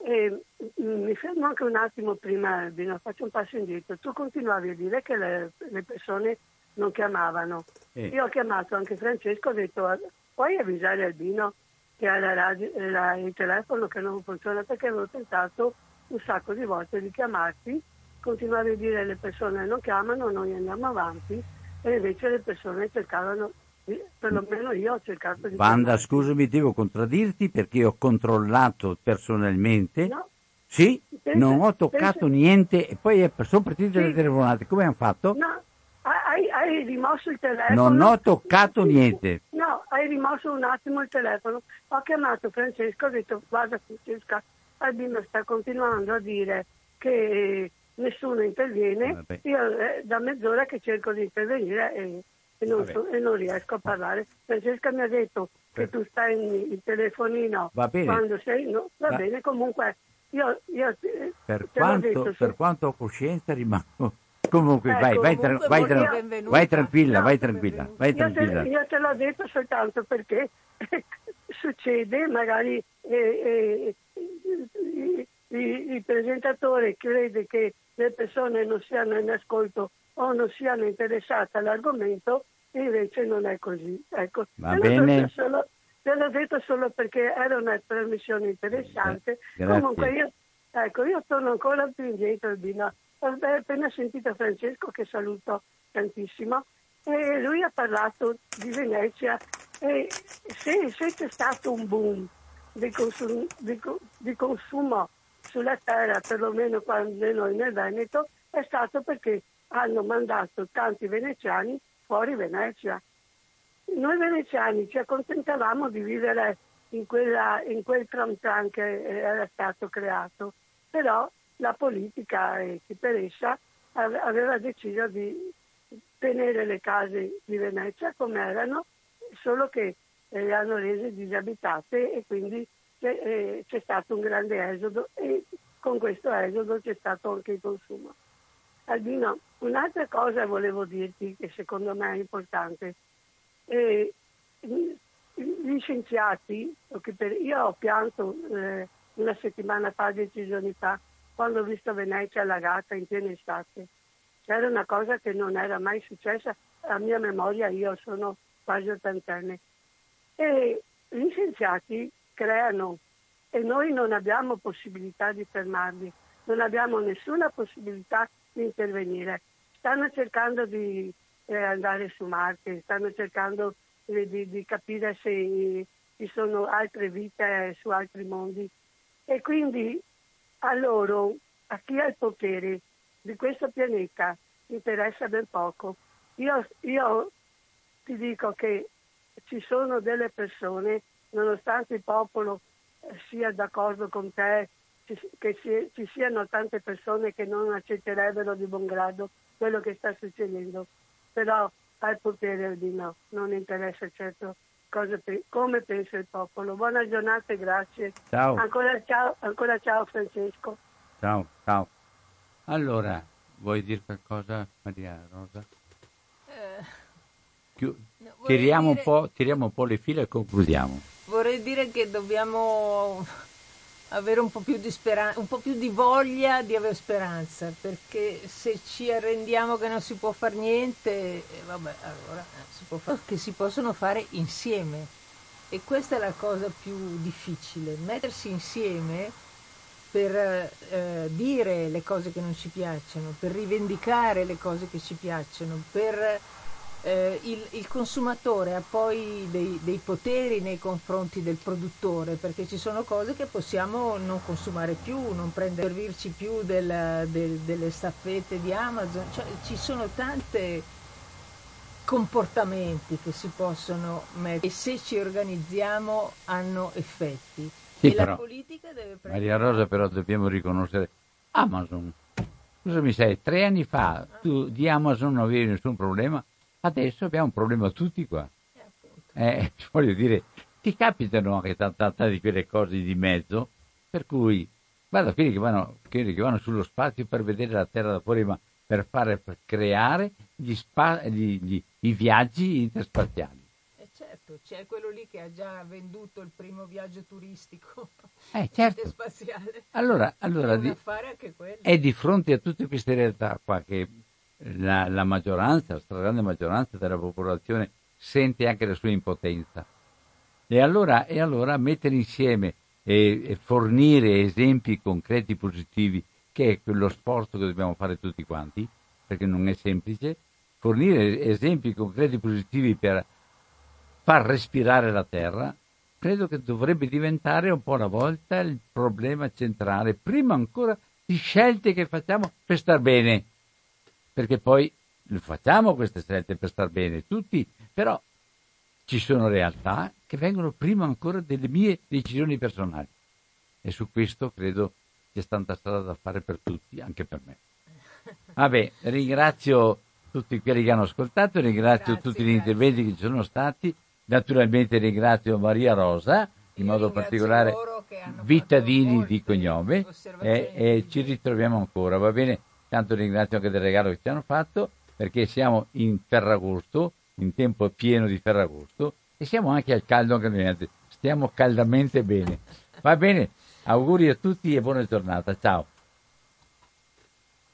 E mi fermo anche un attimo prima, Dina, faccio un passo indietro. Tu continuavi a dire che le, le persone non chiamavano. Eh. Io ho chiamato anche Francesco, ho detto puoi avvisare Albino che ha la radio, la, il telefono che non funziona perché avevo tentato un sacco di volte di chiamarti, continuare a dire alle persone non chiamano, noi andiamo avanti e invece le persone cercavano, perlomeno io ho cercato di... Wanda, scusami, devo contraddirti perché ho controllato personalmente. No. Sì, Pensa- non ho toccato pensa- niente e poi è- sono partite le Sì. telefonate. Come hanno fatto? No, hai, hai rimosso il telefono. Non ho toccato niente. No, hai rimosso un attimo il telefono. Ho chiamato Francesco, ho detto guarda Francesca, Albino sta continuando a dire che nessuno interviene. Vabbè. Io eh, da mezz'ora che cerco di intervenire e, e non, so- e non riesco a parlare. Francesca mi ha detto che tu stai in- il telefonino Va bene. quando sei... No, va Va- bene, comunque io... io eh, Per quanto, detto, per se- quanto ho coscienza rimango... Comunque, vai, Ecco, vai, comunque vai, tra- benvenuta. vai tranquilla, No, vai tranquilla, vai Io te, tranquilla. io te l'ho detto soltanto perché succede, magari eh, eh, il, il presentatore crede che le persone non siano in ascolto o non siano interessate all'argomento e invece non è così. Ecco, Va te l'ho bene. detto solo- te l'ho detto solo perché era una trasmissione interessante. Grazie. Comunque io, ecco, io torno ancora più indietro di no. Ho appena sentito Francesco che saluto tantissimo e lui ha parlato di Venezia e se, se c'è stato un boom di, consum- di di consumo sulla terra, perlomeno quando noi nel Veneto, è stato perché hanno mandato tanti veneziani fuori Venezia. Noi veneziani ci accontentavamo di vivere in, quella- in quel tram tram che era stato creato, però la politica e chi per essa ave- aveva deciso di tenere le case di Venezia come erano, solo che eh, le hanno rese disabitate e quindi c'è, eh, c'è stato un grande esodo e con questo esodo c'è stato anche il consumo. Albino, un'altra cosa volevo dirti che secondo me è importante. Eh, gli scienziati, io ho pianto eh, una settimana fa, dieci giorni fa, quando ho visto Venezia allagata in piena estate. C'era una cosa che non era mai successa a mia memoria, io sono quasi ottantenne. E gli scienziati creano e noi non abbiamo possibilità di fermarli, non abbiamo nessuna possibilità di intervenire. Stanno cercando di eh, andare su Marte, stanno cercando eh, di, di capire se ci sono altre vite su altri mondi e quindi a loro, a chi ha il potere di questo pianeta, interessa ben poco. Io, io ti dico che ci sono delle persone, nonostante il popolo sia d'accordo con te, ci, che si- ci siano tante persone che non accetterebbero di buon grado quello che sta succedendo, però al potere di no, non interessa certo cosa pe- come pensa il popolo. Buona giornata e grazie. Ciao. Ancora ciao, ancora ciao Francesco. Ciao, ciao. Allora, vuoi dire qualcosa, Maria Rosa? Eh, Chiu- tiriamo, un dire- po', tiriamo un po' le file e concludiamo. Vorrei dire che dobbiamo avere un po' più di speranza, un po' più di voglia di avere speranza, perché se ci arrendiamo che non si può fare niente, eh, vabbè, allora si può fare, che si possono fare insieme. E questa è la cosa più difficile, mettersi insieme per eh, dire le cose che non ci piacciono, per rivendicare le cose che ci piacciono, per eh, il, il consumatore ha poi dei, dei poteri nei confronti del produttore perché ci sono cose che possiamo non consumare più, non prendere, servirci più del- del- delle staffette di Amazon, cioè, ci sono tanti comportamenti che si possono mettere e se ci organizziamo hanno effetti. Sì, la però, prendere... Maria Rosa però dobbiamo riconoscere Amazon. Cosa mi sai? Tre anni fa tu di Amazon non avevi nessun problema, adesso abbiamo un problema tutti qua. Eh, voglio dire, ti capitano anche tanta di quelle cose di mezzo, per cui guarda quelli che vanno, quelli che vanno sullo spazio per vedere la Terra da fuori, ma per fare, per creare gli spa- gli- gli- i viaggi interspaziali. Eh, certo, c'è quello lì che ha già venduto il primo viaggio turistico Eh, certo. spaziale. Allora, allora di- è di fronte a tutte queste realtà qua che la, la maggioranza, la stragrande maggioranza della popolazione sente anche la sua impotenza. E allora, e allora mettere insieme e, e, fornire esempi concreti positivi, che è quello sforzo che dobbiamo fare tutti quanti, perché non è semplice, fornire esempi concreti positivi per far respirare la terra, credo che dovrebbe diventare un po' alla volta il problema centrale, prima ancora di scelte che facciamo per star bene, perché poi facciamo queste scelte per star bene tutti, però ci sono realtà che vengono prima ancora delle mie decisioni personali. E su questo credo c'è tanta strada da fare per tutti, anche per me. Vabbè, ringrazio tutti quelli che hanno ascoltato, ringrazio grazie, tutti gli interventi che ci sono stati, naturalmente ringrazio Maria Rosa, in Io modo particolare Vittadini di cognome, e, e, ci ritroviamo ancora, va bene? Tanto ringrazio anche del regalo che ci hanno fatto, perché siamo in Ferragosto, in tempo pieno di Ferragosto, e siamo anche al caldo anche stiamo caldamente bene. Va bene, auguri a tutti e buona giornata, ciao.